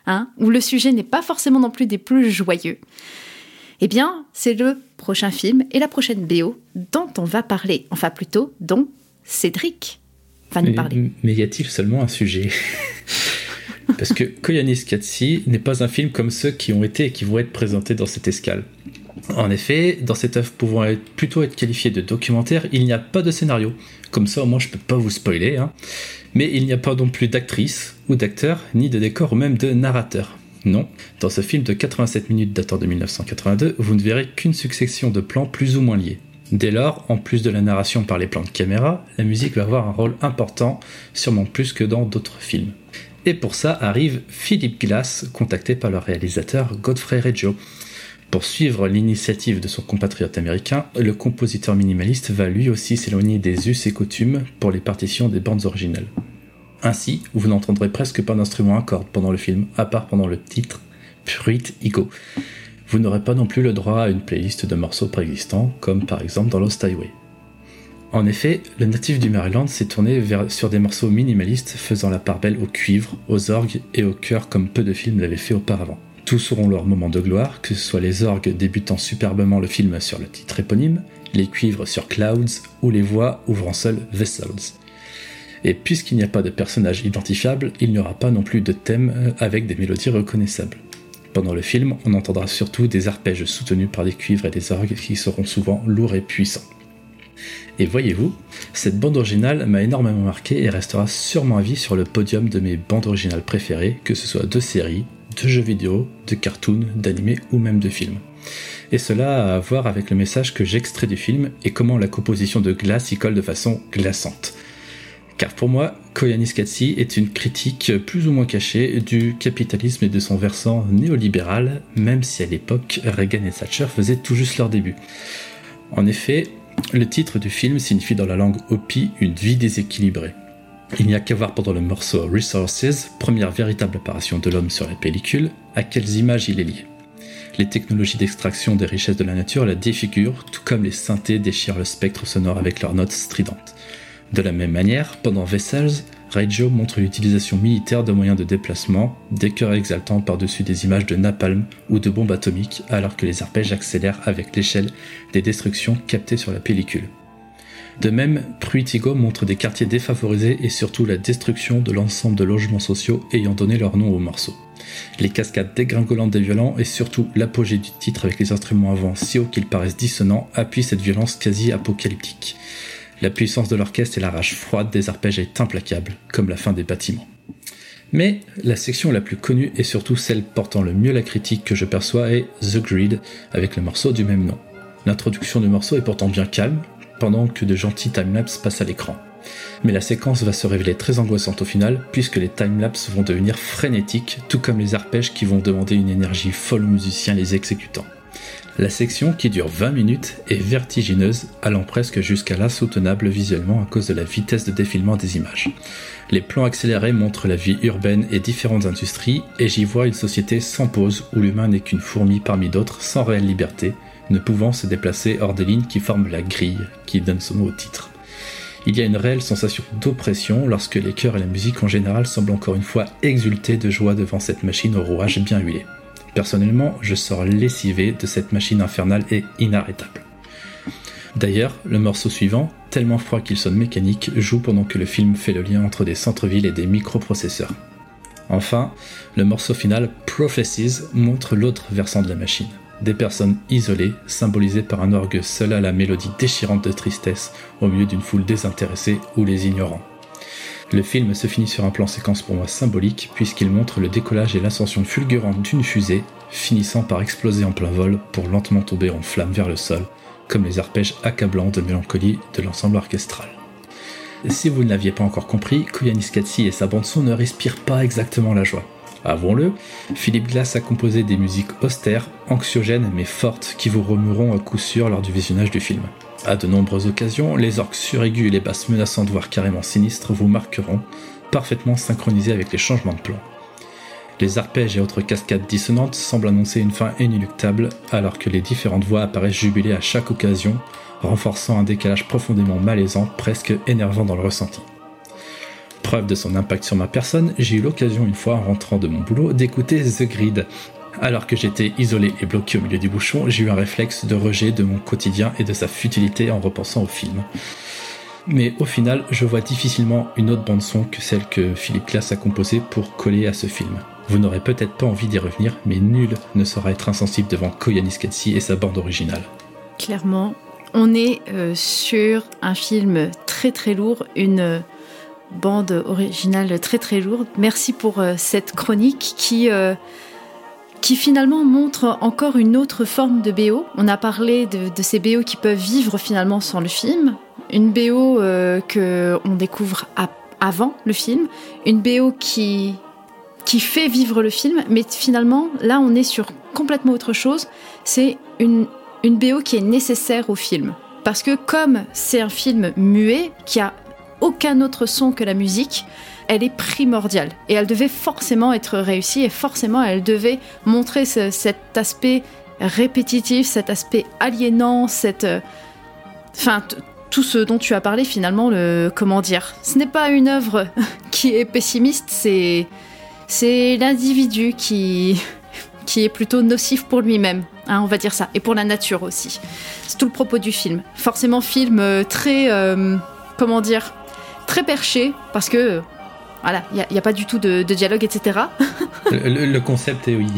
S1: hein, où le sujet n'est pas forcément non plus des plus joyeux, eh bien, c'est le prochain film et la prochaine BO dont on va parler. Enfin, plutôt, dont Cédric va nous
S4: Mais,
S1: parler.
S4: mais y a-t-il seulement un sujet? Parce que Koyanis Katsi n'est pas un film comme ceux qui ont été et qui vont être présentés dans cette escale. En effet, dans cette œuvre pouvant être, plutôt être qualifiée de documentaire, il n'y a pas de scénario. Comme ça, au moins, je peux pas vous spoiler. hein. Mais il n'y a pas non plus d'actrice ou d'acteur, ni de décor ou même de narrateur. Non, dans ce film de 87 minutes datant de 1982, vous ne verrez qu'une succession de plans plus ou moins liés. Dès lors, en plus de la narration par les plans de caméra, la musique va avoir un rôle important, sûrement plus que dans d'autres films. Et pour ça arrive Philip Glass, contacté par le réalisateur Godfrey Reggio. Pour suivre l'initiative de son compatriote américain, le compositeur minimaliste va lui aussi s'éloigner des us et coutumes pour les partitions des bandes originales. Ainsi, vous n'entendrez presque pas d'instrument à cordes pendant le film, à part pendant le titre Pruit Ego. Vous n'aurez pas non plus le droit à une playlist de morceaux préexistants, comme par exemple dans Lost Highway. En effet, le natif du Maryland s'est tourné sur des morceaux minimalistes faisant la part belle au cuivre, aux orgues et au chœur comme peu de films l'avaient fait auparavant. Tous auront leur moment de gloire, que ce soit les orgues débutant superbement le film sur le titre éponyme, les cuivres sur Clouds ou les voix ouvrant seules Vessels. Et puisqu'il n'y a pas de personnage identifiable, il n'y aura pas non plus de thème euh, avec des mélodies reconnaissables. Pendant le film, on entendra surtout des arpèges soutenus par des cuivres et des orgues qui seront souvent lourds et puissants. Et voyez-vous, cette bande originale m'a énormément marqué et restera sûrement à vie sur le podium de mes bandes originales préférées, que ce soit de séries, de jeux vidéo, de cartoons, d'animés ou même de films. Et cela a à voir avec le message que j'extrais du film et comment la composition de glace y colle de façon glaçante. Car pour moi, Koyanis Katsi est une critique plus ou moins cachée du capitalisme et de son versant néolibéral, même si à l'époque Reagan et Thatcher faisaient tout juste leur début. En effet, le titre du film signifie dans la langue Hopi une vie déséquilibrée. Il n'y a qu'à voir pendant le morceau Resources, première véritable apparition de l'homme sur la pellicule, à quelles images il est lié. Les technologies d'extraction des richesses de la nature la défigurent, tout comme les synthés déchirent le spectre sonore avec leurs notes stridentes. De la même manière, pendant Vessels, Reggio montre l'utilisation militaire de moyens de déplacement, des chœurs exaltants par-dessus des images de napalm ou de bombes atomiques, alors que les arpèges accélèrent avec l'échelle des destructions captées sur la pellicule. De même, Pruitigo montre des quartiers défavorisés et surtout la destruction de l'ensemble de logements sociaux ayant donné leur nom au morceau. Les cascades dégringolantes des violents et surtout l'apogée du titre avec les instruments avant si haut qu'ils paraissent dissonants appuient cette violence quasi apocalyptique. La puissance de l'orchestre et la rage froide des arpèges est implacable, comme la fin des bâtiments. Mais la section la plus connue et surtout celle portant le mieux la critique que je perçois est The Grid, avec le morceau du même nom. L'introduction du morceau est pourtant bien calme, pendant que de gentils timelapses passent à l'écran. Mais la séquence va se révéler très angoissante au final, puisque les timelapses vont devenir frénétiques, tout comme les arpèges qui vont demander une énergie folle aux musiciens les exécutant. La section, qui dure 20 minutes, est vertigineuse, allant presque jusqu'à l'insoutenable visuellement à cause de la vitesse de défilement des images. Les plans accélérés montrent la vie urbaine et différentes industries, et j'y vois une société sans pause où l'humain n'est qu'une fourmi parmi d'autres sans réelle liberté, ne pouvant se déplacer hors des lignes qui forment la grille qui donne son nom au titre. Il y a une réelle sensation d'oppression lorsque les chœurs et la musique en général semblent encore une fois exulter de joie devant cette machine au rouage bien huilé. Personnellement, je sors lessivé de cette machine infernale et inarrêtable. D'ailleurs, le morceau suivant, tellement froid qu'il sonne mécanique, joue pendant que le film fait le lien entre des centres-villes et des microprocesseurs. Enfin, le morceau final, Prophecies, montre l'autre versant de la machine. Des personnes isolées, symbolisées par un orgue seul à la mélodie déchirante de tristesse, au milieu d'une foule désintéressée ou les ignorants. Le film se finit sur un plan séquence pour moi symbolique puisqu'il montre le décollage et l'ascension fulgurante d'une fusée, finissant par exploser en plein vol pour lentement tomber en flammes vers le sol, comme les arpèges accablants de mélancolie de l'ensemble orchestral. Si vous ne l'aviez pas encore compris, Koyanis Katsi et sa bande-son ne respirent pas exactement la joie. Avouons-le, Philippe Glass a composé des musiques austères, anxiogènes mais fortes qui vous remueront à coup sûr lors du visionnage du film. À de nombreuses occasions, les orques suraigus et les basses menaçantes voire carrément sinistres vous marqueront, parfaitement synchronisés avec les changements de plan. Les arpèges et autres cascades dissonantes semblent annoncer une fin inéluctable, alors que les différentes voix apparaissent jubilées à chaque occasion, renforçant un décalage profondément malaisant, presque énervant dans le ressenti. Preuve de son impact sur ma personne, j'ai eu l'occasion une fois en rentrant de mon boulot d'écouter The Grid. Alors que j'étais isolé et bloqué au milieu du bouchon, j'ai eu un réflexe de rejet de mon quotidien et de sa futilité en repensant au film. Mais au final, je vois difficilement une autre bande son que celle que Philippe Glass a composée pour coller à ce film. Vous n'aurez peut-être pas envie d'y revenir, mais nul ne saura être insensible devant Koyanis Katsi et sa bande originale.
S1: Clairement, on est euh, sur un film très très lourd, une euh, bande originale très très lourde. Merci pour euh, cette chronique qui, qui finalement montre encore une autre forme de BO. On a parlé de, ces BO qui peuvent vivre finalement sans le film. Une BO euh, que on découvre avant le film. Une BO qui, qui fait vivre le film. Mais finalement, là, on est sur complètement autre chose. C'est une, une BO qui est nécessaire au film. Parce que comme c'est un film muet, qui a aucun autre son que la musique, elle est primordiale. Et elle devait forcément être réussie et forcément elle devait montrer ce- cet aspect répétitif, cet aspect aliénant, cette... euh, Enfin, tout ce dont tu as parlé finalement, le... Comment dire Ce n'est pas une œuvre qui est pessimiste, c'est... C'est l'individu qui... qui est plutôt nocif pour lui-même, hein, on va dire ça, et pour la nature aussi. C'est tout le propos du film. Forcément, film euh, très... euh, comment dire très perché parce que voilà, il n'y a, pas du tout de, de dialogue, etc.
S4: Le, concept est oui.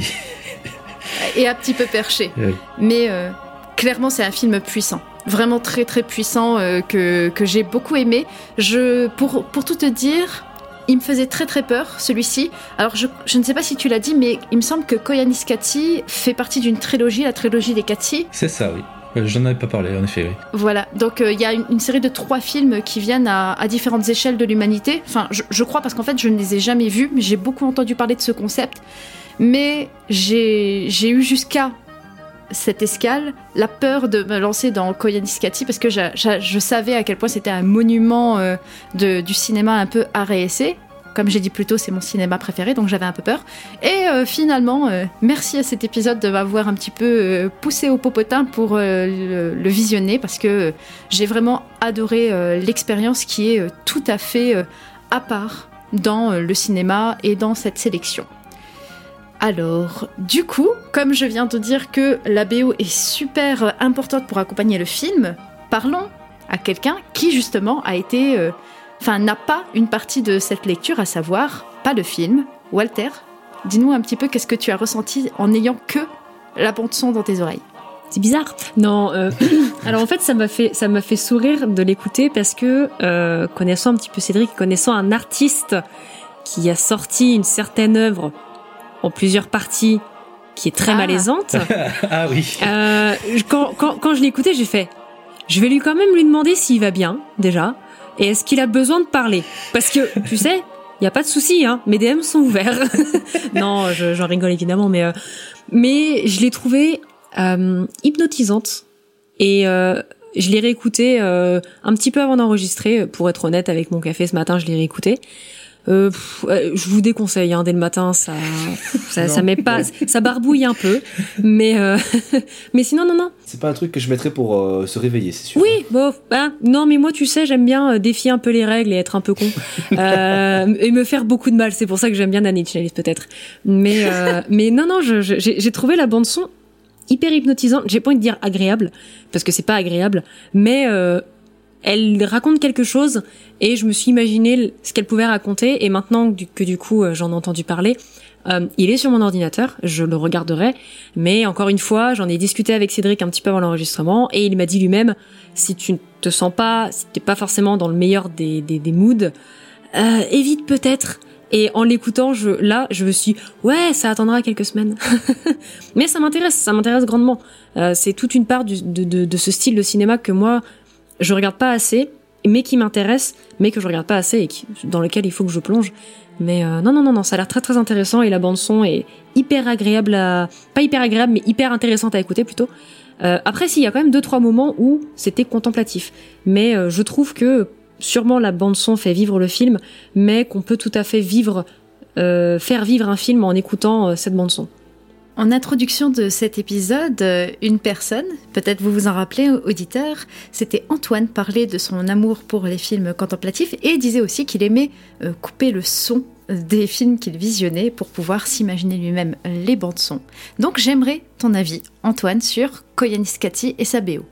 S1: Et un petit peu perché.
S4: Oui.
S1: Mais euh, clairement, c'est un film puissant. Vraiment très très puissant euh, que, que j'ai beaucoup aimé. Je, pour, pour tout te dire, il me faisait très très peur celui-ci. Alors je, je ne sais pas si tu l'as dit, mais il me semble que Koyanis Katsi fait partie d'une trilogie, la trilogie des Katsi.
S4: C'est ça, oui. Euh, J'en avais pas parlé, en effet, oui.
S1: Voilà, donc euh, il y a une, série de trois films qui viennent à, différentes échelles de l'humanité. Enfin, je, crois parce qu'en fait, je ne les ai jamais vus, mais j'ai beaucoup entendu parler de ce concept. Mais j'ai eu jusqu'à cette escale la peur de me lancer dans Koyaanisqatsi parce que je savais à quel point c'était un monument euh, du cinéma un peu essai. Comme j'ai dit plus tôt, c'est mon cinéma préféré, donc j'avais un peu peur. Et euh, finalement, euh, merci à cet épisode de m'avoir un petit peu euh, poussé au popotin pour le, visionner, parce que j'ai vraiment adoré l'expérience qui est tout à fait à part dans le cinéma et dans cette sélection. Alors, du coup, comme je viens de dire que la BO est super importante pour accompagner le film, parlons à quelqu'un qui justement a été, enfin, n'a pas une partie de cette lecture, à savoir pas le film. Walter, dis-nous un petit peu qu'est-ce que tu as ressenti en n'ayant que la bande son dans tes oreilles.
S5: C'est bizarre. Non, euh, alors en fait, ça m'a fait ça m'a fait sourire de l'écouter parce que euh, connaissant un petit peu Cédric, connaissant un artiste qui a sorti une certaine œuvre en plusieurs parties qui est très
S1: Ah.
S5: malaisante.
S4: ah oui.
S5: Euh, quand, quand, quand je l'ai écouté, j'ai fait, je vais lui quand même lui demander s'il va bien, déjà, et est-ce qu'il a besoin de parler? Parce que, tu sais, il y a pas de souci, hein, mes DM sont ouverts. non, je- j'en rigole évidemment, mais, euh, mais je l'ai trouvé euh, hypnotisante. Et euh, je l'ai réécouté euh, un petit peu avant d'enregistrer, pour être honnête, avec mon café ce matin, je l'ai réécouté. Euh, pff, je vous déconseille hein, dès le matin, ça, ça, ça met pas, ça barbouille un peu, mais euh, mais sinon non non.
S3: C'est pas un truc que je mettrais pour euh, se réveiller, c'est sûr.
S5: Oui, bon, hein, non mais moi tu sais j'aime bien défier un peu les règles et être un peu con et me faire beaucoup de mal. C'est pour ça que j'aime bien Danny Chalice peut-être. Mais mais non non, j'ai trouvé la bande son hyper hypnotisante. J'ai pas envie de dire agréable parce que c'est pas agréable, mais elle raconte quelque chose et je me suis imaginé ce qu'elle pouvait raconter et maintenant que du, coup euh, j'en ai entendu parler, euh, il est sur mon ordinateur, je le regarderai, mais encore une fois j'en ai discuté avec Cédric un petit peu avant l'enregistrement et il m'a dit lui-même si tu ne te sens pas, si t'es pas forcément dans le meilleur des, moods, euh, évite peut-être. Et en l'écoutant, je, là, je me suis, ouais, ça attendra quelques semaines. Mais ça m'intéresse, ça m'intéresse grandement. C'est toute une part de ce style de cinéma que moi, je regarde pas assez, mais qui m'intéresse, mais que je regarde pas assez et qui, dans lequel il faut que je plonge. Mais euh, non, non, non, non, ça a l'air très très intéressant et la bande son est hyper agréable à, pas hyper agréable, mais hyper intéressante à écouter plutôt. Euh, après, si, il y a quand même deux trois moments où c'était contemplatif, mais euh, je trouve que sûrement la bande son fait vivre le film, mais qu'on peut tout à fait vivre, euh, faire vivre un film en écoutant euh, cette bande son.
S1: En introduction de cet épisode, euh, une personne, peut-être vous vous en rappelez, auditeur, c'était Antoine, parlait de son amour pour les films contemplatifs et disait aussi qu'il aimait euh, couper le son des films qu'il visionnait pour pouvoir s'imaginer lui-même les bandes son. Donc j'aimerais ton avis, Antoine, sur Koyaanisqatsi et sa BO.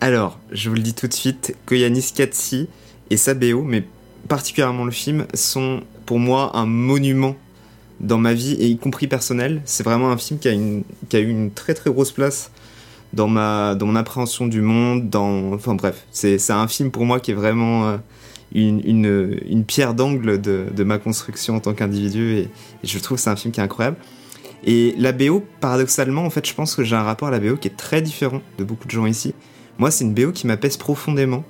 S2: Alors, je vous le dis tout de suite, Koyanis Katsi et sa BO, mais particulièrement le film, sont pour moi un monument dans ma vie, et y compris personnelle. C'est vraiment un film qui a, eu une très très grosse place dans, ma, dans mon appréhension du monde, dans... Enfin bref, c'est un film pour moi qui est vraiment euh, une, une, une pierre d'angle de, de ma construction en tant qu'individu, et, et je trouve que c'est un film qui est incroyable. Et la BO, paradoxalement, en fait, je pense que j'ai un rapport à la BO qui est très différent de beaucoup de gens ici. Moi, c'est une BO qui m'apaise profondément.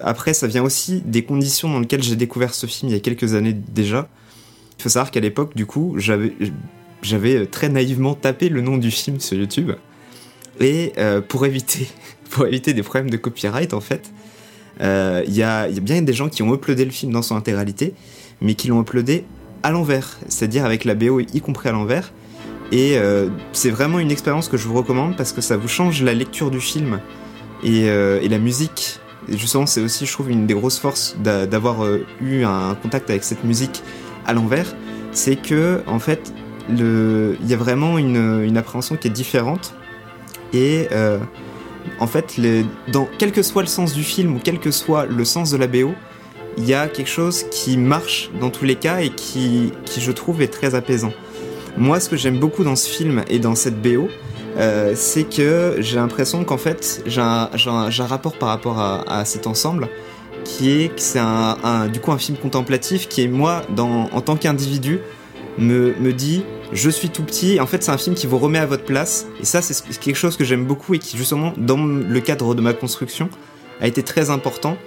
S2: Après, ça vient aussi des conditions dans lesquelles j'ai découvert ce film il y a quelques années déjà. Il faut savoir qu'à l'époque, du coup, j'avais, j'avais très naïvement tapé le nom du film sur YouTube. Et euh, pour, éviter, pour éviter des problèmes de copyright, en fait, euh, il y, a, bien des gens qui ont uploadé le film dans son intégralité, mais qui l'ont uploadé à l'envers, c'est-à-dire avec la BO y compris à l'envers. Et euh, c'est vraiment une expérience que je vous recommande parce que ça vous change la lecture du film et, euh, et la musique. Et justement, c'est aussi, je trouve, une des grosses forces d'a- d'avoir euh, eu un contact avec cette musique à l'envers. C'est que, en fait, il y a vraiment une, appréhension qui est différente. Et euh, en fait, dans, quel que soit le sens du film ou quel que soit le sens de la BO, il y a quelque chose qui marche dans tous les cas et qui, qui je trouve, est très apaisant. Moi, ce que j'aime beaucoup dans ce film et dans cette BO, euh, c'est que j'ai l'impression qu'en fait, j'ai un, rapport par rapport à cet ensemble qui est c'est un, du coup un film contemplatif qui est moi, dans, en tant qu'individu, me, me dit je suis tout petit. En fait, c'est un film qui vous remet à votre place. Et ça, c'est ce- c'est quelque chose que j'aime beaucoup et qui, justement, dans le cadre de ma construction, a été très important.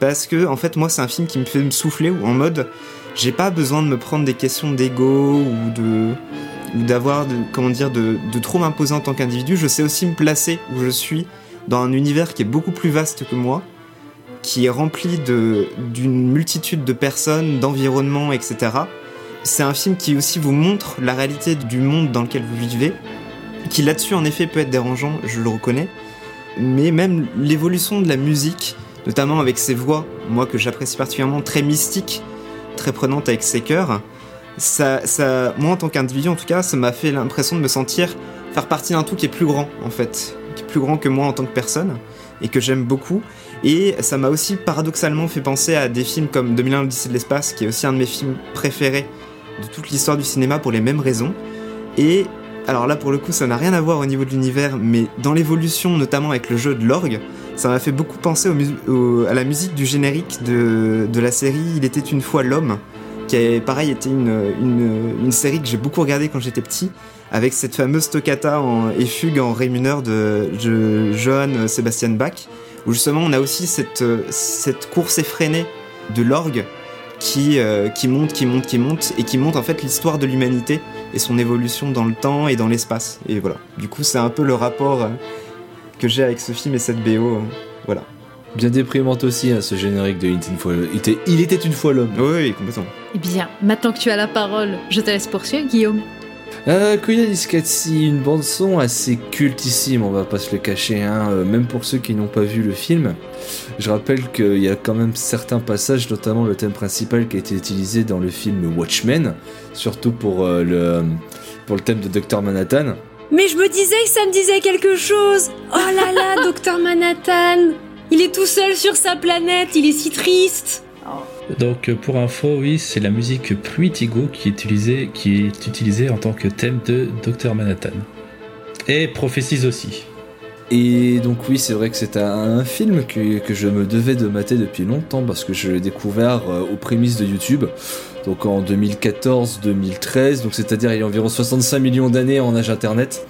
S2: Parce que, en fait, moi, c'est un film qui me fait me souffler ou en mode j'ai pas besoin de me prendre des questions d'ego ou de ou d'avoir comment dire de, de trop m'imposer en tant qu'individu je sais aussi me placer où je suis dans un univers qui est beaucoup plus vaste que moi qui est rempli d'une multitude de personnes d'environnements etc c'est un film qui aussi vous montre la réalité du monde dans lequel vous vivez qui là-dessus en effet peut être dérangeant je le reconnais mais même l'évolution de la musique notamment avec ses voix moi que j'apprécie particulièrement très mystiques très prenante avec ses cœurs. Ça, ça, moi, en tant qu'individu, en tout cas, ça m'a fait l'impression de me sentir faire partie d'un tout qui est plus grand, en fait, qui est plus grand que moi en tant que personne et que j'aime beaucoup. Et ça m'a aussi paradoxalement fait penser à des films comme 2001 l'Odyssée de l'espace, qui est aussi un de mes films préférés de toute l'histoire du cinéma pour les mêmes raisons. Et alors là, pour le coup, ça n'a rien à voir au niveau de l'univers, mais dans l'évolution, notamment avec le jeu de l'orgue, ça m'a fait beaucoup penser à la musique du générique de, la série Il était une fois l'homme, qui a pareil une, une série que j'ai beaucoup regardée quand j'étais petit, avec cette fameuse toccata en, et fugue en ré mineur de, de Johann Sebastian Bach, où justement on a aussi cette, euh, cette course effrénée de l'orgue qui, euh, qui monte, qui monte, qui monte, et qui monte en fait l'histoire de l'humanité et son évolution dans le temps et dans l'espace. Et voilà. Du coup, c'est un peu le rapport euh, que j'ai avec ce film et cette BO. euh, voilà.
S3: Bien déprimante aussi, hein, ce générique de Il était une fois, il était, il était une fois l'homme.
S2: Oui, oui, complètement.
S1: Eh bien, maintenant que tu as la parole, je te laisse poursuivre, Guillaume.
S3: Euh, Niskatsi, une bande son assez cultissime, on va pas se le cacher, hein, euh, même pour ceux qui n'ont pas vu le film. Je rappelle qu'il y a quand même certains passages, notamment le thème principal qui a été utilisé dans le film Watchmen, surtout pour, euh, le, pour le thème de Dr Manhattan.
S5: Mais je me disais que ça me disait quelque chose. Oh là là, Docteur Manhattan. Il est tout seul sur sa planète, il est si triste.
S4: Donc euh, pour info, oui, c'est la musique Pluitigo qui est utilisée, qui est utilisée en tant que thème de Dr Manhattan. Et Prophéties aussi.
S3: Et donc oui, c'est vrai que c'est un, film que, que je me devais de mater depuis longtemps parce que je l'ai découvert euh, aux prémices de YouTube. Donc en 2014-2013, donc c'est-à-dire il y a environ 65 millions d'années en âge internet,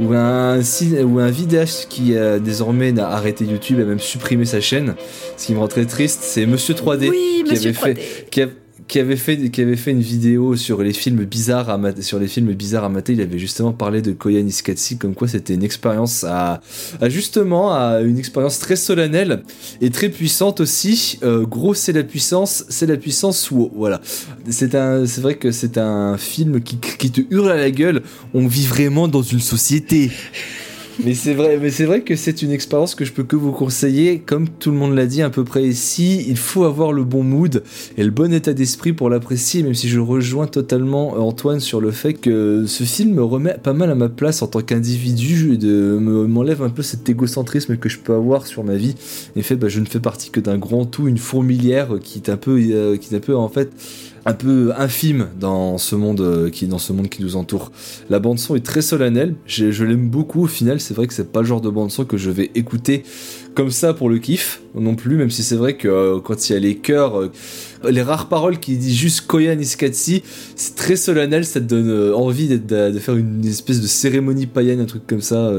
S3: où un, où un vidéaste qui euh, désormais n'a arrêté YouTube et même supprimé sa chaîne, ce qui me rend très triste, c'est Monsieur 3D
S1: Oui,
S3: qui
S1: monsieur
S3: avait
S1: 3D.
S3: fait qui, a- qui avait fait qui avait fait une vidéo sur les films bizarres à mater, sur les films bizarres à mater. Il avait justement parlé de Koya Niskatsi comme quoi c'était une expérience à, justement à une expérience très solennelle et très puissante aussi. Euh, gros, c'est la puissance, c'est la puissance ou voilà. C'est un, c'est vrai que c'est un film qui, qui te hurle à la gueule. On vit vraiment dans une société. Mais c'est vrai, mais c'est vrai que c'est une expérience que je peux que vous conseiller. Comme tout le monde l'a dit à peu près ici, il faut avoir le bon mood et le bon état d'esprit pour l'apprécier. Même si je rejoins totalement Antoine sur le fait que ce film me remet pas mal à ma place en tant qu'individu, de me- m'enlève un peu cet égocentrisme que je peux avoir sur ma vie. En fait, bah, je ne fais partie que d'un grand tout, une fourmilière qui est un peu, euh, qui est un peu en fait un peu infime dans ce monde euh, qui dans ce monde qui nous entoure. La bande son est très solennelle, je, je l'aime beaucoup au final, c'est vrai que c'est pas le genre de bande son que je vais écouter comme ça pour le kiff non plus, même si c'est vrai que euh, quand il y a les chœurs, euh, les rares paroles qui disent juste Koya Niskatsi, c'est très solennel, ça te donne envie de, de faire une espèce de cérémonie païenne, un truc comme ça,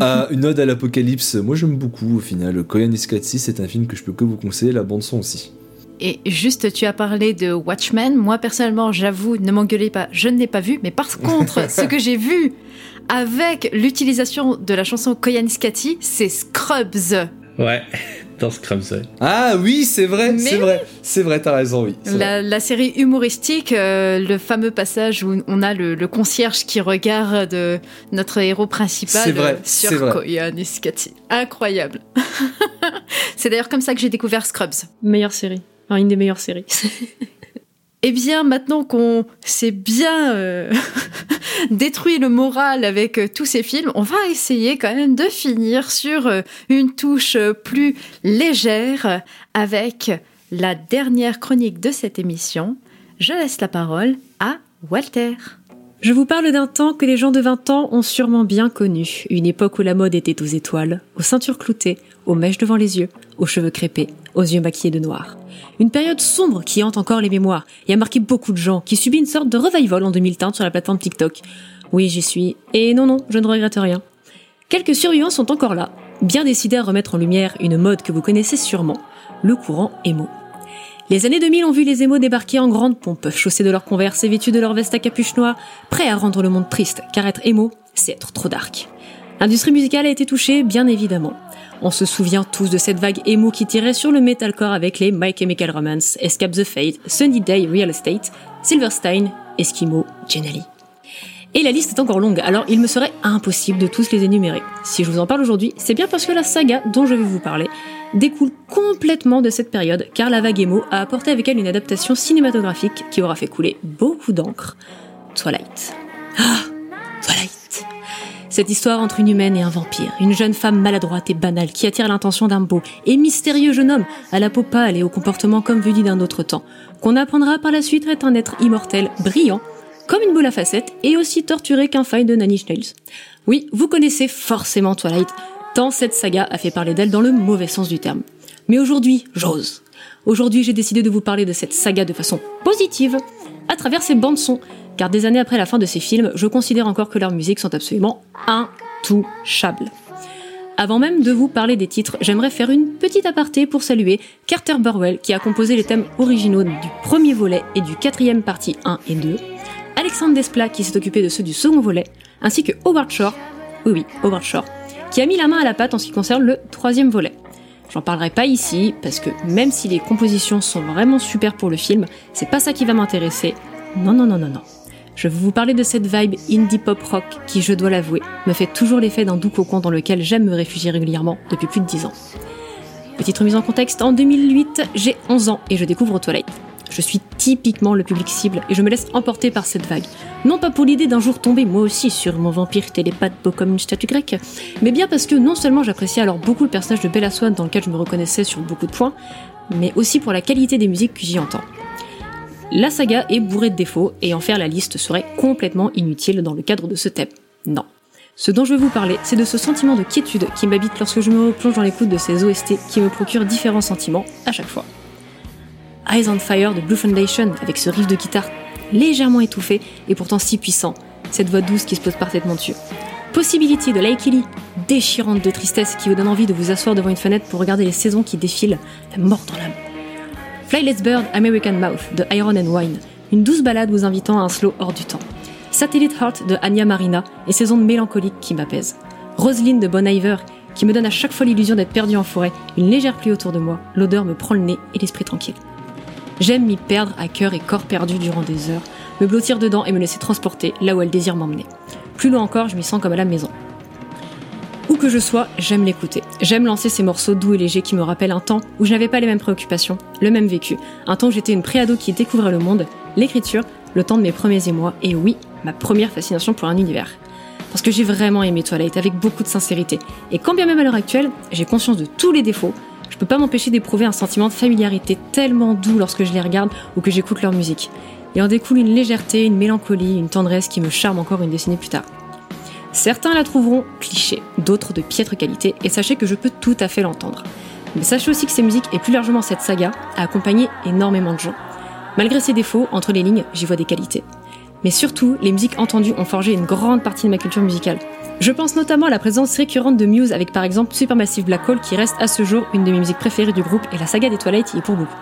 S3: à une ode à l'apocalypse. Moi j'aime beaucoup au final. Koya Niskatsi, c'est un film que je peux que vous conseiller, la bande son aussi.
S1: Et juste, tu as parlé de Watchmen. Moi, personnellement, j'avoue, ne m'engueulez pas, je ne l'ai pas vu. Mais par contre, ce que j'ai vu avec l'utilisation de la chanson Koyaanisqatsi, c'est Scrubs.
S4: Ouais, dans Scrubs. ouais.
S3: Ah oui, c'est vrai, c'est vrai, c'est vrai, t'as raison, oui.
S1: La, la série humoristique, euh, le fameux passage où on a le, le concierge qui regarde euh, notre héros principal
S3: vrai,
S1: euh, sur. Koyaanisqatsi. Incroyable. c'est d'ailleurs comme ça que j'ai découvert Scrubs.
S5: Meilleure série. Une des meilleures séries.
S1: Eh bien, maintenant qu'on s'est bien euh, détruit le moral avec euh, tous ces films, on va essayer quand même de finir sur euh, une touche plus légère avec la dernière chronique de cette émission. Je laisse la parole à Walter.
S5: Je vous parle d'un temps que les gens de 20 ans ont sûrement bien connu. Une époque où la mode était aux étoiles, aux ceintures cloutées, aux mèches devant les yeux, aux cheveux crépés, aux yeux maquillés de noir. Une période sombre qui hante encore les mémoires et a marqué beaucoup de gens, qui subit une sorte de revival en 2015 sur la plateforme TikTok. Oui, j'y suis. Et non, non, je ne regrette rien. Quelques survivants sont encore là, bien décidés à remettre en lumière une mode que vous connaissez sûrement, le courant émo. Les années 2000 ont vu les émos débarquer en grande pompe, chaussés de leurs converses et vêtus de leur veste à capuche noire, prêts à rendre le monde triste, car être émo, c'est être trop dark. L'industrie musicale a été touchée, bien évidemment. On se souvient tous de cette vague émo qui tirait sur le metalcore avec les My Chemical Romance, Escape the Fate, Sunny Day Real Estate, Silverstein, Eskimo, Genali. Et la liste est encore longue, alors il me serait impossible de tous les énumérer. Si je vous en parle aujourd'hui, c'est bien parce que la saga dont je vais vous parler découle complètement de cette période, car la vague emo a apporté avec elle une adaptation cinématographique qui aura fait couler beaucoup d'encre. Twilight. Ah Twilight Cette histoire entre une humaine et un vampire, une jeune femme maladroite et banale qui attire l'attention d'un beau et mystérieux jeune homme à la peau pâle et au comportement comme venu d'un autre temps, qu'on apprendra par la suite être un être immortel, brillant, comme une boule à facettes et aussi torturé qu'un faille de Nanny Schnells. Oui, vous connaissez forcément Twilight, tant cette saga a fait parler d'elle dans le mauvais sens du terme. Mais aujourd'hui, j'ose. Aujourd'hui, j'ai décidé de vous parler de cette saga de façon positive, à travers ses bandes son, car des années après la fin de ces films, je considère encore que leurs musiques sont absolument intouchables. Avant même de vous parler des titres, j'aimerais faire une petite aparté pour saluer Carter Burwell qui a composé les thèmes originaux du premier volet et du quatrième partie 1 et 2, Alexandre Desplat qui s'est occupé de ceux du second volet, ainsi que Howard Shore, oui oui, Howard Shore, qui a mis la main à la pâte en ce qui concerne le troisième volet. J'en parlerai pas ici, parce que même si les compositions sont vraiment super pour le film, c'est pas ça qui va m'intéresser. Non, non, non, non, non. Je vais vous parler de cette vibe indie pop rock qui, je dois l'avouer, me fait toujours l'effet d'un doux cocon dans lequel j'aime me réfugier régulièrement depuis plus de 10 ans. Petite remise en contexte, en 2008, j'ai 11 ans et je découvre Twilight. Je suis typiquement le public cible et je me laisse emporter par cette vague. Non pas pour l'idée d'un jour tomber moi aussi sur mon vampire télépathe beau comme une statue grecque, mais bien parce que non seulement j'appréciais alors beaucoup le personnage de Bella Swan dans lequel je me reconnaissais sur beaucoup de points, mais aussi pour la qualité des musiques que j'y entends. La saga est bourrée de défauts et en faire la liste serait complètement inutile dans le cadre de ce thème. Non. Ce dont je vais vous parler, c'est de ce sentiment de quiétude qui m'habite lorsque je me replonge dans l'écoute de ces OST qui me procurent différents sentiments à chaque fois. Eyes on Fire de Blue Foundation avec ce riff de guitare légèrement étouffé et pourtant si puissant, cette voix douce qui se pose parfaitement dessus. Possibility de Laikili, déchirante de tristesse qui vous donne envie de vous asseoir devant une fenêtre pour regarder les saisons qui défilent, la mort dans l'âme. Fly Let's Bird American Mouth de Iron and Wine, une douce balade vous invitant à un slow hors du temps. Satellite Heart de Anya Marina et ses ondes mélancoliques qui m'apaisent. Roselyne de Bon Iver qui me donne à chaque fois l'illusion d'être perdu en forêt, une légère pluie autour de moi, l'odeur me prend le nez et l'esprit tranquille. J'aime m'y perdre à cœur et corps perdu durant des heures, me blottir dedans et me laisser transporter là où elle désire m'emmener. Plus loin encore, je m'y sens comme à la maison. Où que je sois, j'aime l'écouter. J'aime lancer ces morceaux doux et légers qui me rappellent un temps où je n'avais pas les mêmes préoccupations, le même vécu. Un temps où j'étais une préado qui découvrait le monde, l'écriture, le temps de mes premiers émois et oui, ma première fascination pour un univers. Parce que j'ai vraiment aimé Twilight avec beaucoup de sincérité. Et quand bien même à l'heure actuelle, j'ai conscience de tous les défauts, je peux pas m'empêcher d'éprouver un sentiment de familiarité tellement doux lorsque je les regarde ou que j'écoute leur musique. Il en découle une légèreté, une mélancolie, une tendresse qui me charme encore une décennie plus tard. Certains la trouveront cliché, d'autres de piètre qualité, et sachez que je peux tout à fait l'entendre. Mais sachez aussi que ces musiques, et plus largement cette saga, a accompagné énormément de gens. Malgré ses défauts, entre les lignes, j'y vois des qualités. Mais surtout, les musiques entendues ont forgé une grande partie de ma culture musicale. Je pense notamment à la présence récurrente de Muse avec par exemple Supermassive Black Hole qui reste à ce jour une de mes musiques préférées du groupe et la saga des Twilight y est pour beaucoup.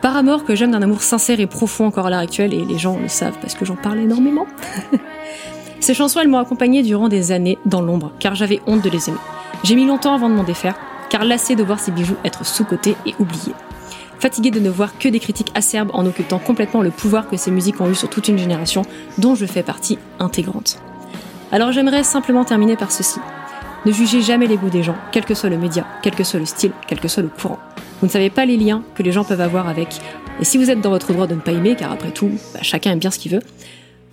S5: Paramore que j'aime d'un amour sincère et profond encore à l'heure actuelle et les gens le savent parce que j'en parle énormément. Ces chansons elles m'ont accompagné durant des années dans l'ombre car j'avais honte de les aimer. J'ai mis longtemps avant de m'en défaire car lassé de voir ces bijoux être sous-cotés et oubliés. Fatigué de ne voir que des critiques acerbes en occultant complètement le pouvoir que ces musiques ont eu sur toute une génération dont je fais partie intégrante. Alors j'aimerais simplement terminer par ceci. Ne jugez jamais les goûts des gens, quel que soit le média, quel que soit le style, quel que soit le courant. Vous ne savez pas les liens que les gens peuvent avoir avec. Et si vous êtes dans votre droit de ne pas aimer, car après tout, bah, chacun aime bien ce qu'il veut,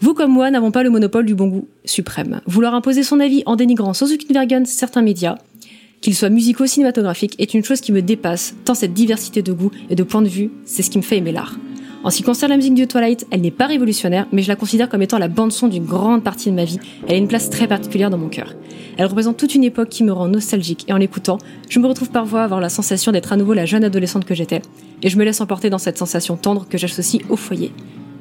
S5: vous comme moi n'avons pas le monopole du bon goût suprême. Vouloir imposer son avis en dénigrant sans aucune vergogne certains médias, qu'ils soient musicaux, cinématographiques, est une chose qui me dépasse, tant cette diversité de goûts et de points de vue, c'est ce qui me fait aimer l'art. En ce qui concerne la musique de Twilight, elle n'est pas révolutionnaire, mais je la considère comme étant la bande-son d'une grande partie de ma vie. Elle a une place très particulière dans mon cœur. Elle représente toute une époque qui me rend nostalgique, et en l'écoutant, je me retrouve parfois à avoir la sensation d'être à nouveau la jeune adolescente que j'étais, et je me laisse emporter dans cette sensation tendre que j'associe au foyer.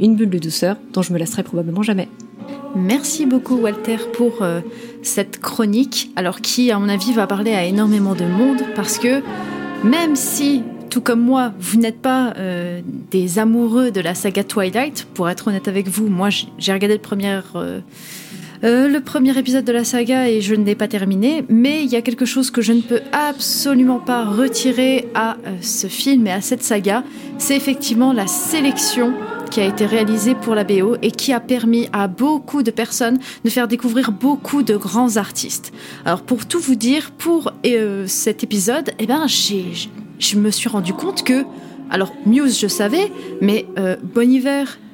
S5: Une bulle de douceur dont je me lasserai probablement jamais.
S1: Merci beaucoup Walter pour euh, cette chronique, alors qui à mon avis va parler à énormément de monde parce que même si tout comme moi, vous n'êtes pas euh, des amoureux de la saga Twilight. Pour être honnête avec vous, moi j'ai regardé le premier, euh, euh, le premier épisode de la saga et je ne l'ai pas terminé. Mais il y a quelque chose que je ne peux absolument pas retirer à ce film et à cette saga. C'est effectivement la sélection qui a été réalisé pour la BO et qui a permis à beaucoup de personnes de faire découvrir beaucoup de grands artistes. Alors pour tout vous dire, pour euh, cet épisode, eh ben j'ai, je me suis rendu compte que, alors Muse je savais, mais euh,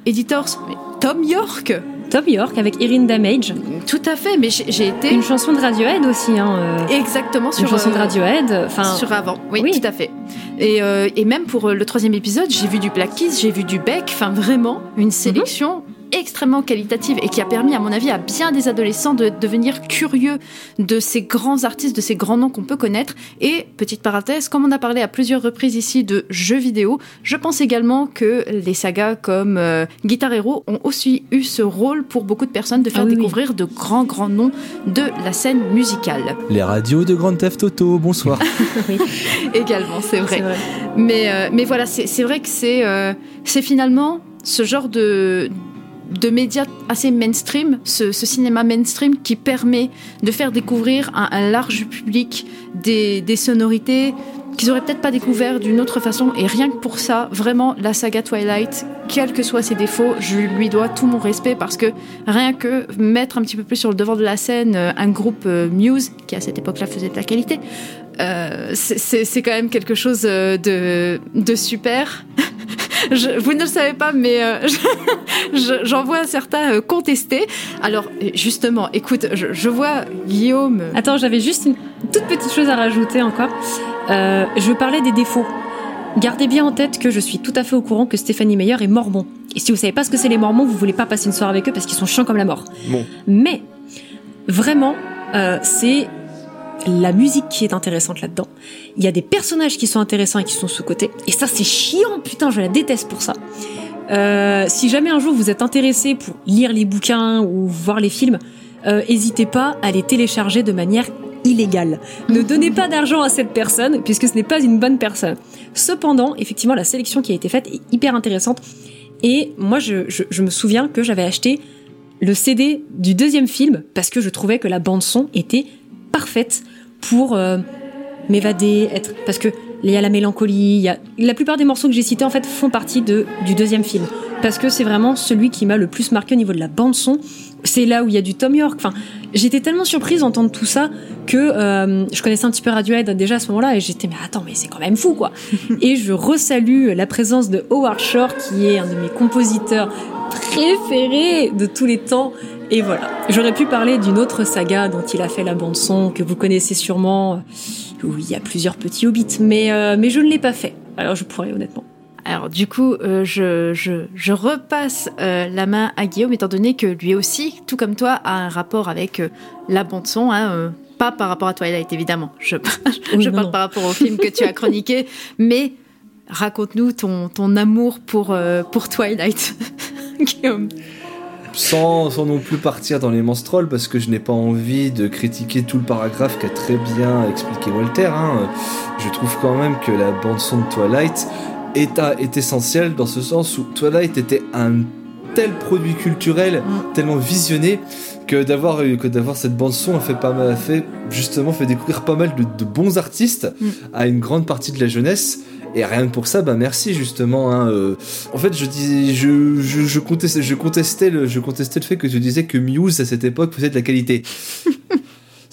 S1: Editors, Tom York,
S5: Tom York avec Erin Damage.
S1: tout à fait, mais j'ai, été
S5: Une chanson de Radiohead aussi. Hein, euh,
S1: exactement sur
S5: une chanson de
S1: euh,
S5: Radiohead. Enfin,
S1: sur avant, oui,
S5: oui.
S1: tout à fait. Et, euh, et même pour le troisième épisode, j'ai vu du Black Keys, j'ai vu du Beck, enfin vraiment une sélection extrêmement qualitative et qui a permis, à mon avis, à bien des adolescents de devenir curieux de ces grands artistes, de ces grands noms qu'on peut connaître. Et petite parenthèse, comme on a parlé à plusieurs reprises ici de jeux vidéo, je pense également que les sagas comme euh, Guitar Hero ont aussi eu ce rôle pour beaucoup de personnes de faire
S5: Ah oui, oui.
S1: découvrir de grands grands noms de la scène musicale.
S3: Les radios de Grand Theft Auto, bonsoir.
S1: également, c'est vrai. Mais, euh, mais voilà, c'est c'est vrai que c'est euh, c'est finalement ce genre de, de médias assez mainstream, ce, cinéma mainstream qui permet de faire découvrir à un large public des, sonorités qu'ils auraient peut-être pas découvert d'une autre façon. Et rien que pour ça, vraiment, la saga Twilight, quels que soient ses défauts, je lui dois tout mon respect parce que rien que mettre un petit peu plus sur le devant de la scène euh, un groupe euh, Muse, qui à cette époque-là faisait de la qualité, euh, c'est- quand même quelque chose euh, de, de super. Je- vous ne le savez pas, mais euh, je- je- j'en vois certains contester. Alors, justement, écoute, je, je vois Guillaume.
S5: Attends, j'avais juste une toute petite chose à rajouter encore. Euh, je parlais des défauts. Gardez bien en tête que je suis tout à fait au courant que Stéphanie Meyer est mormon. Et si vous savez pas ce que c'est les mormons, vous voulez pas passer une soirée avec eux parce qu'ils sont chiants comme la mort.
S2: Bon.
S5: Mais vraiment, euh, c'est la musique qui est intéressante là-dedans. Il y a des personnages qui sont intéressants et qui sont sous-cotés. Et ça, c'est chiant, putain, je la déteste pour ça. Euh, si jamais un jour vous êtes intéressé pour lire les bouquins ou voir les films, euh, n'hésitez pas à les télécharger de manière illégale. Ne donnez pas d'argent à cette personne puisque ce n'est pas une bonne personne. Cependant, effectivement, la sélection qui a été faite est hyper intéressante. Et moi, je, je, je me souviens que j'avais acheté le CD du deuxième film parce que je trouvais que la bande son était parfaite pour euh, m'évader, être parce que il y a la mélancolie, il y a la plupart des morceaux que j'ai cités en fait font partie de du deuxième film parce que c'est vraiment celui qui m'a le plus marqué au niveau de la bande son. C'est là où il y a du Tom York. Enfin, j'étais tellement surprise d'entendre tout ça que euh, je connaissais un petit peu Radiohead déjà à ce moment-là et j'étais mais attends mais c'est quand même fou quoi. et je resalue la présence de Howard Shore qui est un de mes compositeurs préférés de tous les temps. Et voilà, j'aurais pu parler d'une autre saga dont il a fait la bande son que vous connaissez sûrement, où il y a plusieurs petits hobbits, mais euh, mais je ne l'ai pas fait. Alors je pourrais honnêtement.
S1: Alors du coup, euh, je, je, je repasse euh, la main à Guillaume, étant donné que lui aussi, tout comme toi, a un rapport avec euh, la bande son. Hein, euh, pas par rapport à Twilight, évidemment. Je, parle
S5: non.
S1: par rapport au film que tu as chroniqué, mais raconte-nous ton, ton amour pour, euh, pour Twilight, Guillaume.
S3: Sans, sans non plus partir dans les monstrolles parce que je n'ai pas envie de critiquer tout le paragraphe qu'a très bien expliqué Walter. hein. Je trouve quand même que la bande son de Twilight est, est essentielle dans ce sens où Twilight était un tel produit culturel, tellement visionné que d'avoir eu- que d'avoir cette bande son a fait pas mal, a fait justement fait découvrir pas mal de, de bons artistes
S1: Mm.
S3: à une grande partie de la jeunesse. Et rien que pour ça, bah merci justement. hein, euh, en fait, je dis, je, je, je contestais, je contestais le, je contestais le fait que tu disais que Muse à cette époque faisait de la qualité.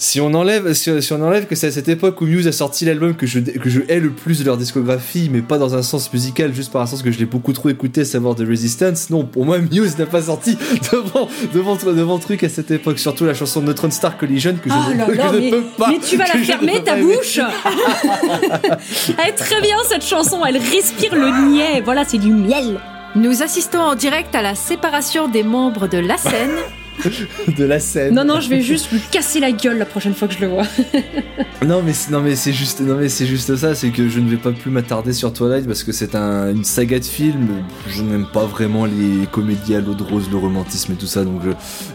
S3: si on enlève, si, si on enlève que c'est à cette époque où Muse a sorti l'album que je, que je hais le plus de leur discographie, mais pas dans un sens musical, juste par un sens que je l'ai beaucoup trop écouté, à savoir The Resistance. Non, pour moi, Muse n'a pas sorti devant, devant, devant truc à cette époque. Surtout la chanson Neutron Star Collision que je,
S5: Oh là
S3: que je ne peux pas.
S5: mais tu vas la fermer ta bouche Elle est très bien cette chanson, elle respire le niais, voilà c'est du miel.
S1: Nous assistons en direct à la séparation des membres de la scène.
S3: de la scène.
S5: Non non, je vais juste lui casser la gueule la prochaine fois que je le vois.
S3: Non mais c'est- non mais c'est juste non mais c'est juste ça c'est que je ne vais pas plus m'attarder sur Twilight parce que c'est un- une saga de films je n'aime pas vraiment les comédies à l'eau de rose le romantisme et tout ça donc je,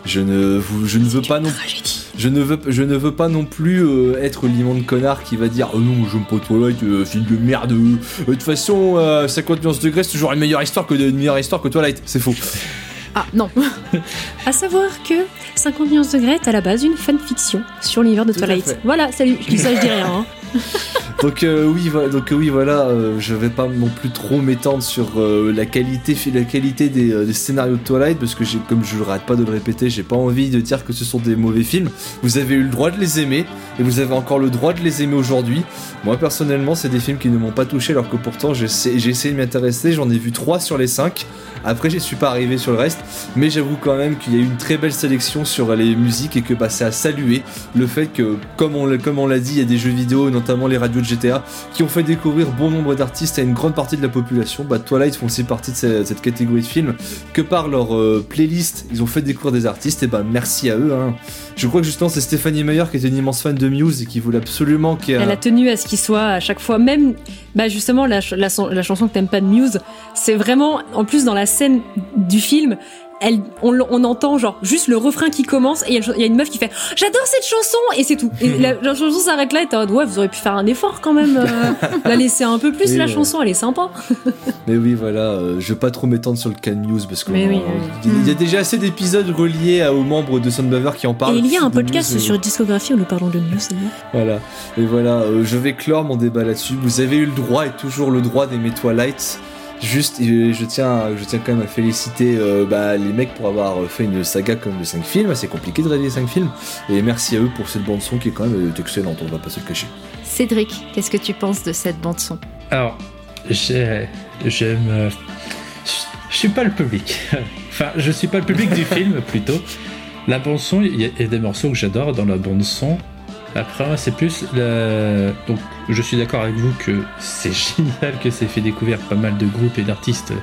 S3: je ne vous- je ne veux pas non
S5: Tragédie.
S3: je ne veux je ne veux pas non plus euh, être l'immonde connard qui va dire oh non j'aime pas Twilight euh, film de merde euh, de toute façon euh, 50 nuances degrés c'est toujours une meilleure histoire que une meilleure histoire que Twilight c'est faux
S1: Ah non,
S5: À savoir que 50 nuances degrés est à la base une fanfiction sur l'univers de
S3: Tout
S5: Twilight. Voilà, salut, je dis ça, je dis rien. hein.
S3: donc euh, oui, voilà, donc euh, oui, voilà, euh, je vais pas non plus trop m'étendre sur euh, la qualité, la qualité des, euh, scénarios de Twilight parce que comme je rate pas de le répéter, j'ai pas envie de dire que ce sont des mauvais films. Vous avez eu le droit de les aimer et vous avez encore le droit de les aimer aujourd'hui. Moi personnellement, c'est des films qui ne m'ont pas touché alors que pourtant j'ai essayé de m'y intéresser. J'en ai vu 3 sur les 5 Après, je suis pas arrivé sur le reste, mais j'avoue quand même qu'il y a eu une très belle sélection sur les musiques et que bah, c'est à saluer le fait que, comme on l'a dit, il y a des jeux vidéo, notamment les radios de GTA, qui ont fait découvrir bon nombre d'artistes à une grande partie de la population. Bah, Twilight font aussi partie de cette, cette catégorie de films que par leur euh, playlist, ils ont fait découvrir des artistes. Et bah, merci à eux. hein. Je crois que justement, c'est Stéphanie Meyer qui était une immense fan de Muse et qui voulait absolument ait
S5: Elle a tenu à ce qu'il soit à chaque fois, même bah justement la, ch- la, la chanson que t'aimes pas de Muse, c'est vraiment en plus dans la scène du film, elle, on, entend genre juste le refrain qui commence et il y a y, une meuf qui fait j'adore cette chanson et c'est tout. Et la, la chanson s'arrête là et t'es en mode ouais vous auriez pu faire un effort quand même, euh, la laisser un peu plus
S3: Oui,
S5: la
S3: ouais.
S5: chanson elle est sympa.
S3: Mais oui, voilà, euh, je vais pas trop m'étendre sur le de Muse parce que euh,
S5: oui, oui.
S3: il y a déjà assez d'épisodes reliés à- aux membres de Soundbaver qui en parlent.
S5: et il y a un podcast
S3: euh,
S5: sur discographie où nous parlons de d'ailleurs.
S3: Voilà, et voilà, euh, je vais clore mon débat là-dessus. Vous avez eu le droit et toujours le droit d'aimer Twilight. Juste, je tiens, je tiens quand même à féliciter euh, bah, les mecs pour avoir fait une saga comme de 5 films. C'est compliqué de réaliser 5 films. Et merci à eux pour cette bande-son qui est quand même euh, excellente, on va pas se le cacher.
S1: Cédric, qu'est-ce que tu penses de cette bande son?
S4: Alors, j'ai- j'aime. euh, je- Je suis pas le public. Enfin, je suis pas le public du film plutôt. La bande son, il y, a- il y a des morceaux que j'adore dans la bande son. Après, c'est plus le... Donc, je suis d'accord avec vous que c'est génial que c'est fait découvrir pas mal de groupes et d'artistes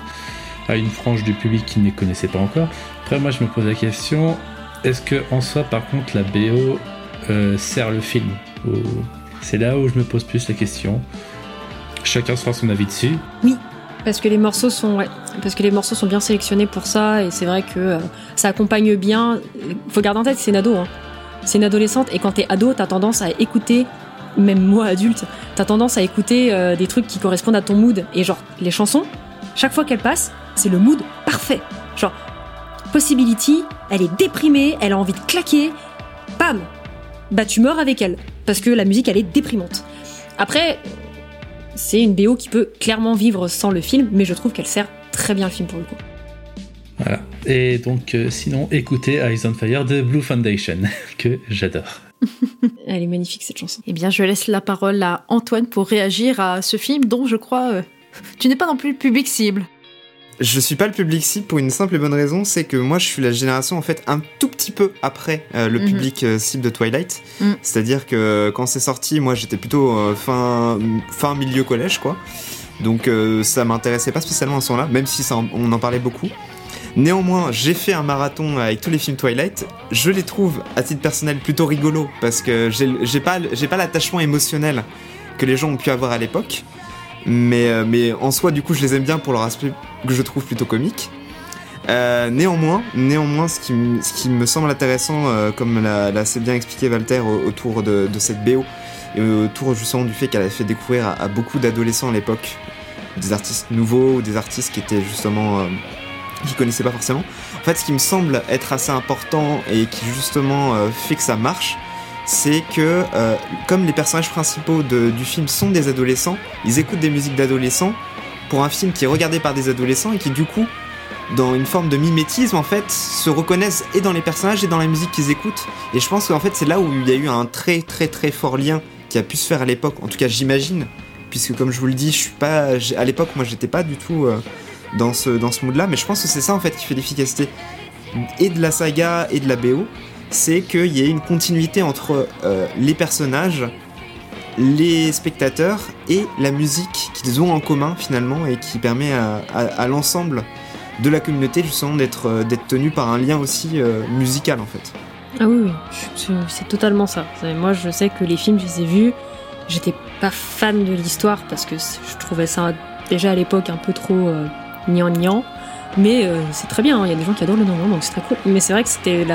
S4: à une frange du public qui ne les connaissait pas encore. Après, moi, je me pose la question est-ce que en soi, par contre, la BO euh, sert le film C'est là où je me pose plus la question. Chacun se fera son avis dessus.
S5: Parce que les morceaux sont, parce que les morceaux sont bien sélectionnés pour ça, et c'est vrai que euh, ça accompagne bien. Faut garder en tête, c'est une ado, hein. C'est une adolescente, et quand t'es ado, t'as tendance à écouter, même moi adulte, t'as tendance à écouter euh, des trucs qui correspondent à ton mood. Et genre, les chansons, chaque fois qu'elles passent, c'est le mood parfait. Genre, Possibility, elle est déprimée, elle a envie de claquer, bam, bah tu meurs avec elle, parce que la musique elle est déprimante. Après, c'est une BO qui peut clairement vivre sans le film, mais je trouve qu'elle sert très bien le film pour le coup.
S4: Voilà. Et donc, euh, sinon, écoutez Eyes on Fire de Blue Foundation, que j'adore.
S5: Elle est magnifique cette chanson.
S1: Eh bien, je laisse la parole à Antoine pour réagir à ce film dont je crois euh, tu n'es pas non plus le public cible.
S2: Je suis pas le public cible pour une simple et bonne raison, c'est que moi je suis la génération en fait un tout petit peu après euh, le
S1: Mhm.
S2: public euh, cible de Twilight.
S1: Mhm.
S2: C'est-à-dire que quand c'est sorti, moi j'étais plutôt euh, fin fin milieu collège quoi. Donc euh, ça m'intéressait pas spécialement à ce moment-là, même si ça en- on en parlait beaucoup. Néanmoins, j'ai fait un marathon avec tous les films Twilight. Je les trouve à titre personnel plutôt rigolos parce que j'ai pas pas l'attachement émotionnel que les gens ont pu avoir à l'époque. Mais, euh, mais en soi, du coup, je les aime bien pour leur aspect que je trouve plutôt comique. Euh, néanmoins, ce qui, me semble intéressant, euh, comme l'a assez bien expliqué Walter au- autour de, cette BO, et autour justement du fait qu'elle a fait découvrir à, beaucoup d'adolescents à l'époque des artistes nouveaux ou des artistes qui étaient justement qui connaissaient pas forcément. En fait, ce qui me semble être assez important et qui justement euh, fait que ça marche, c'est que euh, comme les personnages principaux du film sont des adolescents, ils écoutent des musiques d'adolescents pour un film qui est regardé par des adolescents et qui du coup, dans une forme de mimétisme en fait, se reconnaissent et dans les personnages et dans la musique qu'ils écoutent. Et je pense qu'en fait c'est là où il y a eu un très très très fort lien qui a pu se faire à l'époque. En tout cas j'imagine, puisque comme je vous le dis, je suis pas à l'époque moi j'étais pas du tout euh, dans ce dans ce mood là, mais je pense que c'est ça en fait qui fait l'efficacité et de la saga et de la BO c'est qu'il y ait une continuité entre euh, les personnages, les spectateurs et la musique qu'ils ont en commun finalement et qui permet à, l'ensemble de la communauté justement d'être euh, d'être tenu par un lien aussi euh, musical en fait.
S5: Ah oui, c'est totalement ça. Moi, je sais que les films, je les ai vus. J'étais pas fan de l'histoire parce que je trouvais ça déjà à l'époque un peu trop gnangnan. Mais euh, c'est très bien, hein, il y a des gens qui adorent le gnangnan, donc c'est très cool. Mais c'est vrai que c'était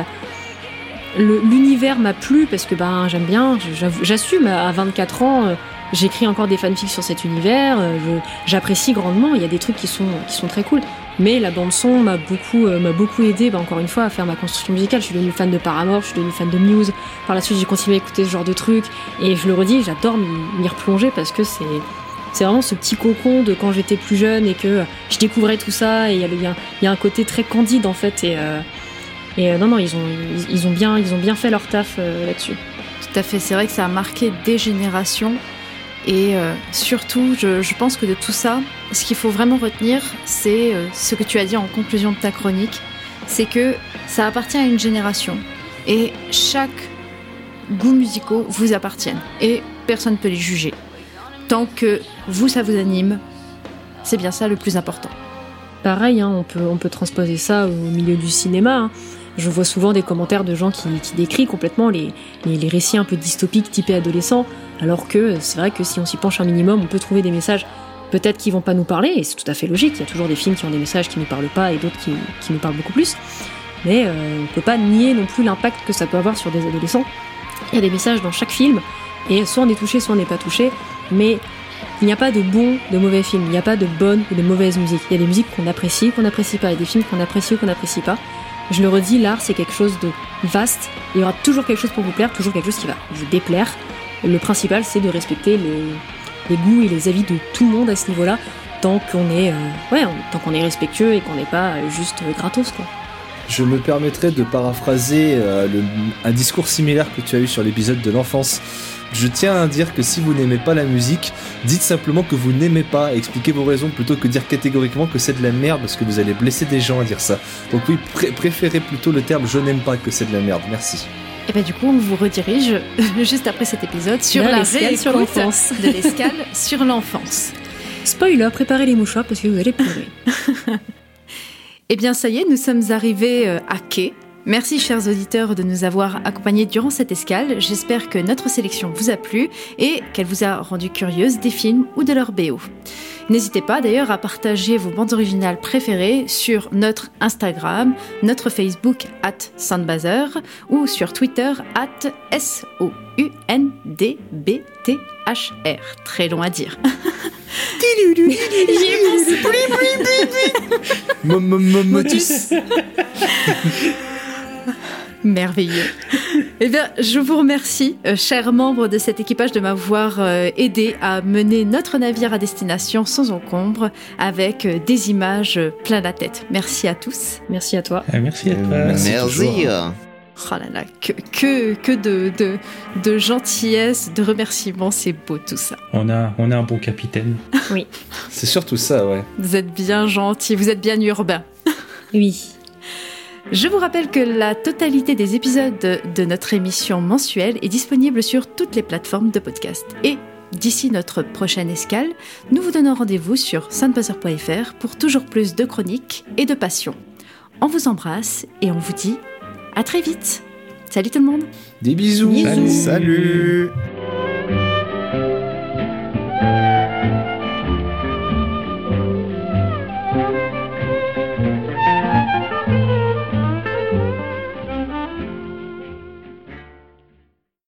S5: L'univers m'a plu parce que ben j'aime bien, j'assume à 24 ans, euh, j'écris encore des fanfics sur cet univers, euh, j'apprécie grandement, il y a des trucs qui sont, qui sont très cool. Mais la bande son m'a beaucoup, beaucoup aidé, bah, encore une fois, à faire ma construction musicale. Je suis devenue fan de Paramore, je suis devenue fan de Muse. Par la suite, j'ai continué à écouter ce genre de trucs. Et je le redis, j'adore m'y replonger parce que c'est, c'est vraiment ce petit cocon de quand j'étais plus jeune et que je découvrais tout ça. Et il y a, un côté très candide en fait. Et, euh, euh, non, non, ils ont, ils, ont bien, ils ont bien fait leur taf euh, là-dessus.
S1: Tout à fait, c'est vrai que ça a marqué des générations. Et surtout, je, pense que de tout ça, ce qu'il faut vraiment retenir, c'est ce que tu as dit en conclusion de ta chronique, c'est que ça appartient à une génération. Et chaque goût musicaux vous appartiennent. Et personne ne peut les juger. Tant que vous, ça vous anime, c'est bien ça le plus important.
S5: Pareil, hein, on, peut, transposer ça au milieu du cinéma. hein. Je vois souvent des commentaires de gens qui, qui décrivent complètement les, récits un peu dystopiques typés adolescents, alors que c'est vrai que si on s'y penche un minimum, on peut trouver des messages peut-être qui vont pas nous parler, et c'est tout à fait logique, il y a toujours des films qui ont des messages qui nous parlent pas et d'autres qui, qui nous parlent beaucoup plus, mais euh, on peut pas nier non plus l'impact que ça peut avoir sur des adolescents. Il y a des messages dans chaque film, et soit on est touché, soit on n'est pas touché, mais il n'y a pas de bon, de mauvais films, il n'y a pas de bonne ou de mauvaise musique. Il y a des musiques qu'on apprécie, qu'on n'apprécie pas, et des films qu'on apprécie ou qu'on n'apprécie pas. Je le redis, l'art c'est quelque chose de vaste. Il y aura toujours quelque chose pour vous plaire, toujours quelque chose qui va vous déplaire. Le principal c'est de respecter les, goûts et les avis de tout le monde à ce niveau-là, tant qu'on est, euh, ouais, tant qu'on est respectueux et qu'on n'est pas euh, juste euh, gratos quoi.
S3: Je me permettrai de paraphraser un discours similaire que tu as eu sur l'épisode de l'enfance. Je tiens à dire que si vous n'aimez pas la musique, dites simplement que vous n'aimez pas, et expliquez vos raisons plutôt que dire catégoriquement que c'est de la merde parce que vous allez blesser des gens à dire ça. Donc oui, pré- préférez plutôt le terme je n'aime pas que c'est de la merde. Merci.
S1: Et bien du coup, on vous redirige juste après cet épisode sur
S5: Là,
S1: la
S5: sur
S1: de l'escale sur l'enfance.
S5: Spoiler, préparez les mouchoirs parce que vous allez pleurer.
S1: Eh bien, ça y est, nous sommes arrivés euh, à quai. Merci, chers auditeurs, de nous avoir accompagnés durant cette escale. J'espère que notre sélection vous a plu et qu'elle vous a rendu curieuse des films ou de leur BO. N'hésitez pas d'ailleurs à partager vos bandes originales préférées sur notre Instagram, notre Facebook at Soundbazer ou sur Twitter at S-O-U-N-D-B-T-H-R. Très long à dire.
S3: Motus
S1: Merveilleux. Eh bien, je vous remercie, euh, chers membres de cet équipage, de m'avoir euh, aidé à mener notre navire à destination sans encombre avec euh, des images plein la tête. Merci à tous.
S5: Merci à toi.
S4: Merci à toi.
S3: Merci.
S1: Oh là là, que, que, que de, de, de gentillesse, de remerciements, c'est beau tout ça.
S4: On a, on a un bon capitaine.
S3: C'est surtout ça, ouais.
S1: Vous êtes bien gentils, vous êtes bien urbains.
S5: Oui.
S1: Je vous rappelle que la totalité des épisodes de, notre émission mensuelle est disponible sur toutes les plateformes de podcast. Et d'ici notre prochaine escale, nous vous donnons rendez-vous sur soundbuzzer.fr pour toujours plus de chroniques et de passion. On vous embrasse et on vous dit à très vite. Salut tout le monde
S3: Des bisous.
S5: Bisous.
S2: Salut.
S3: Salut.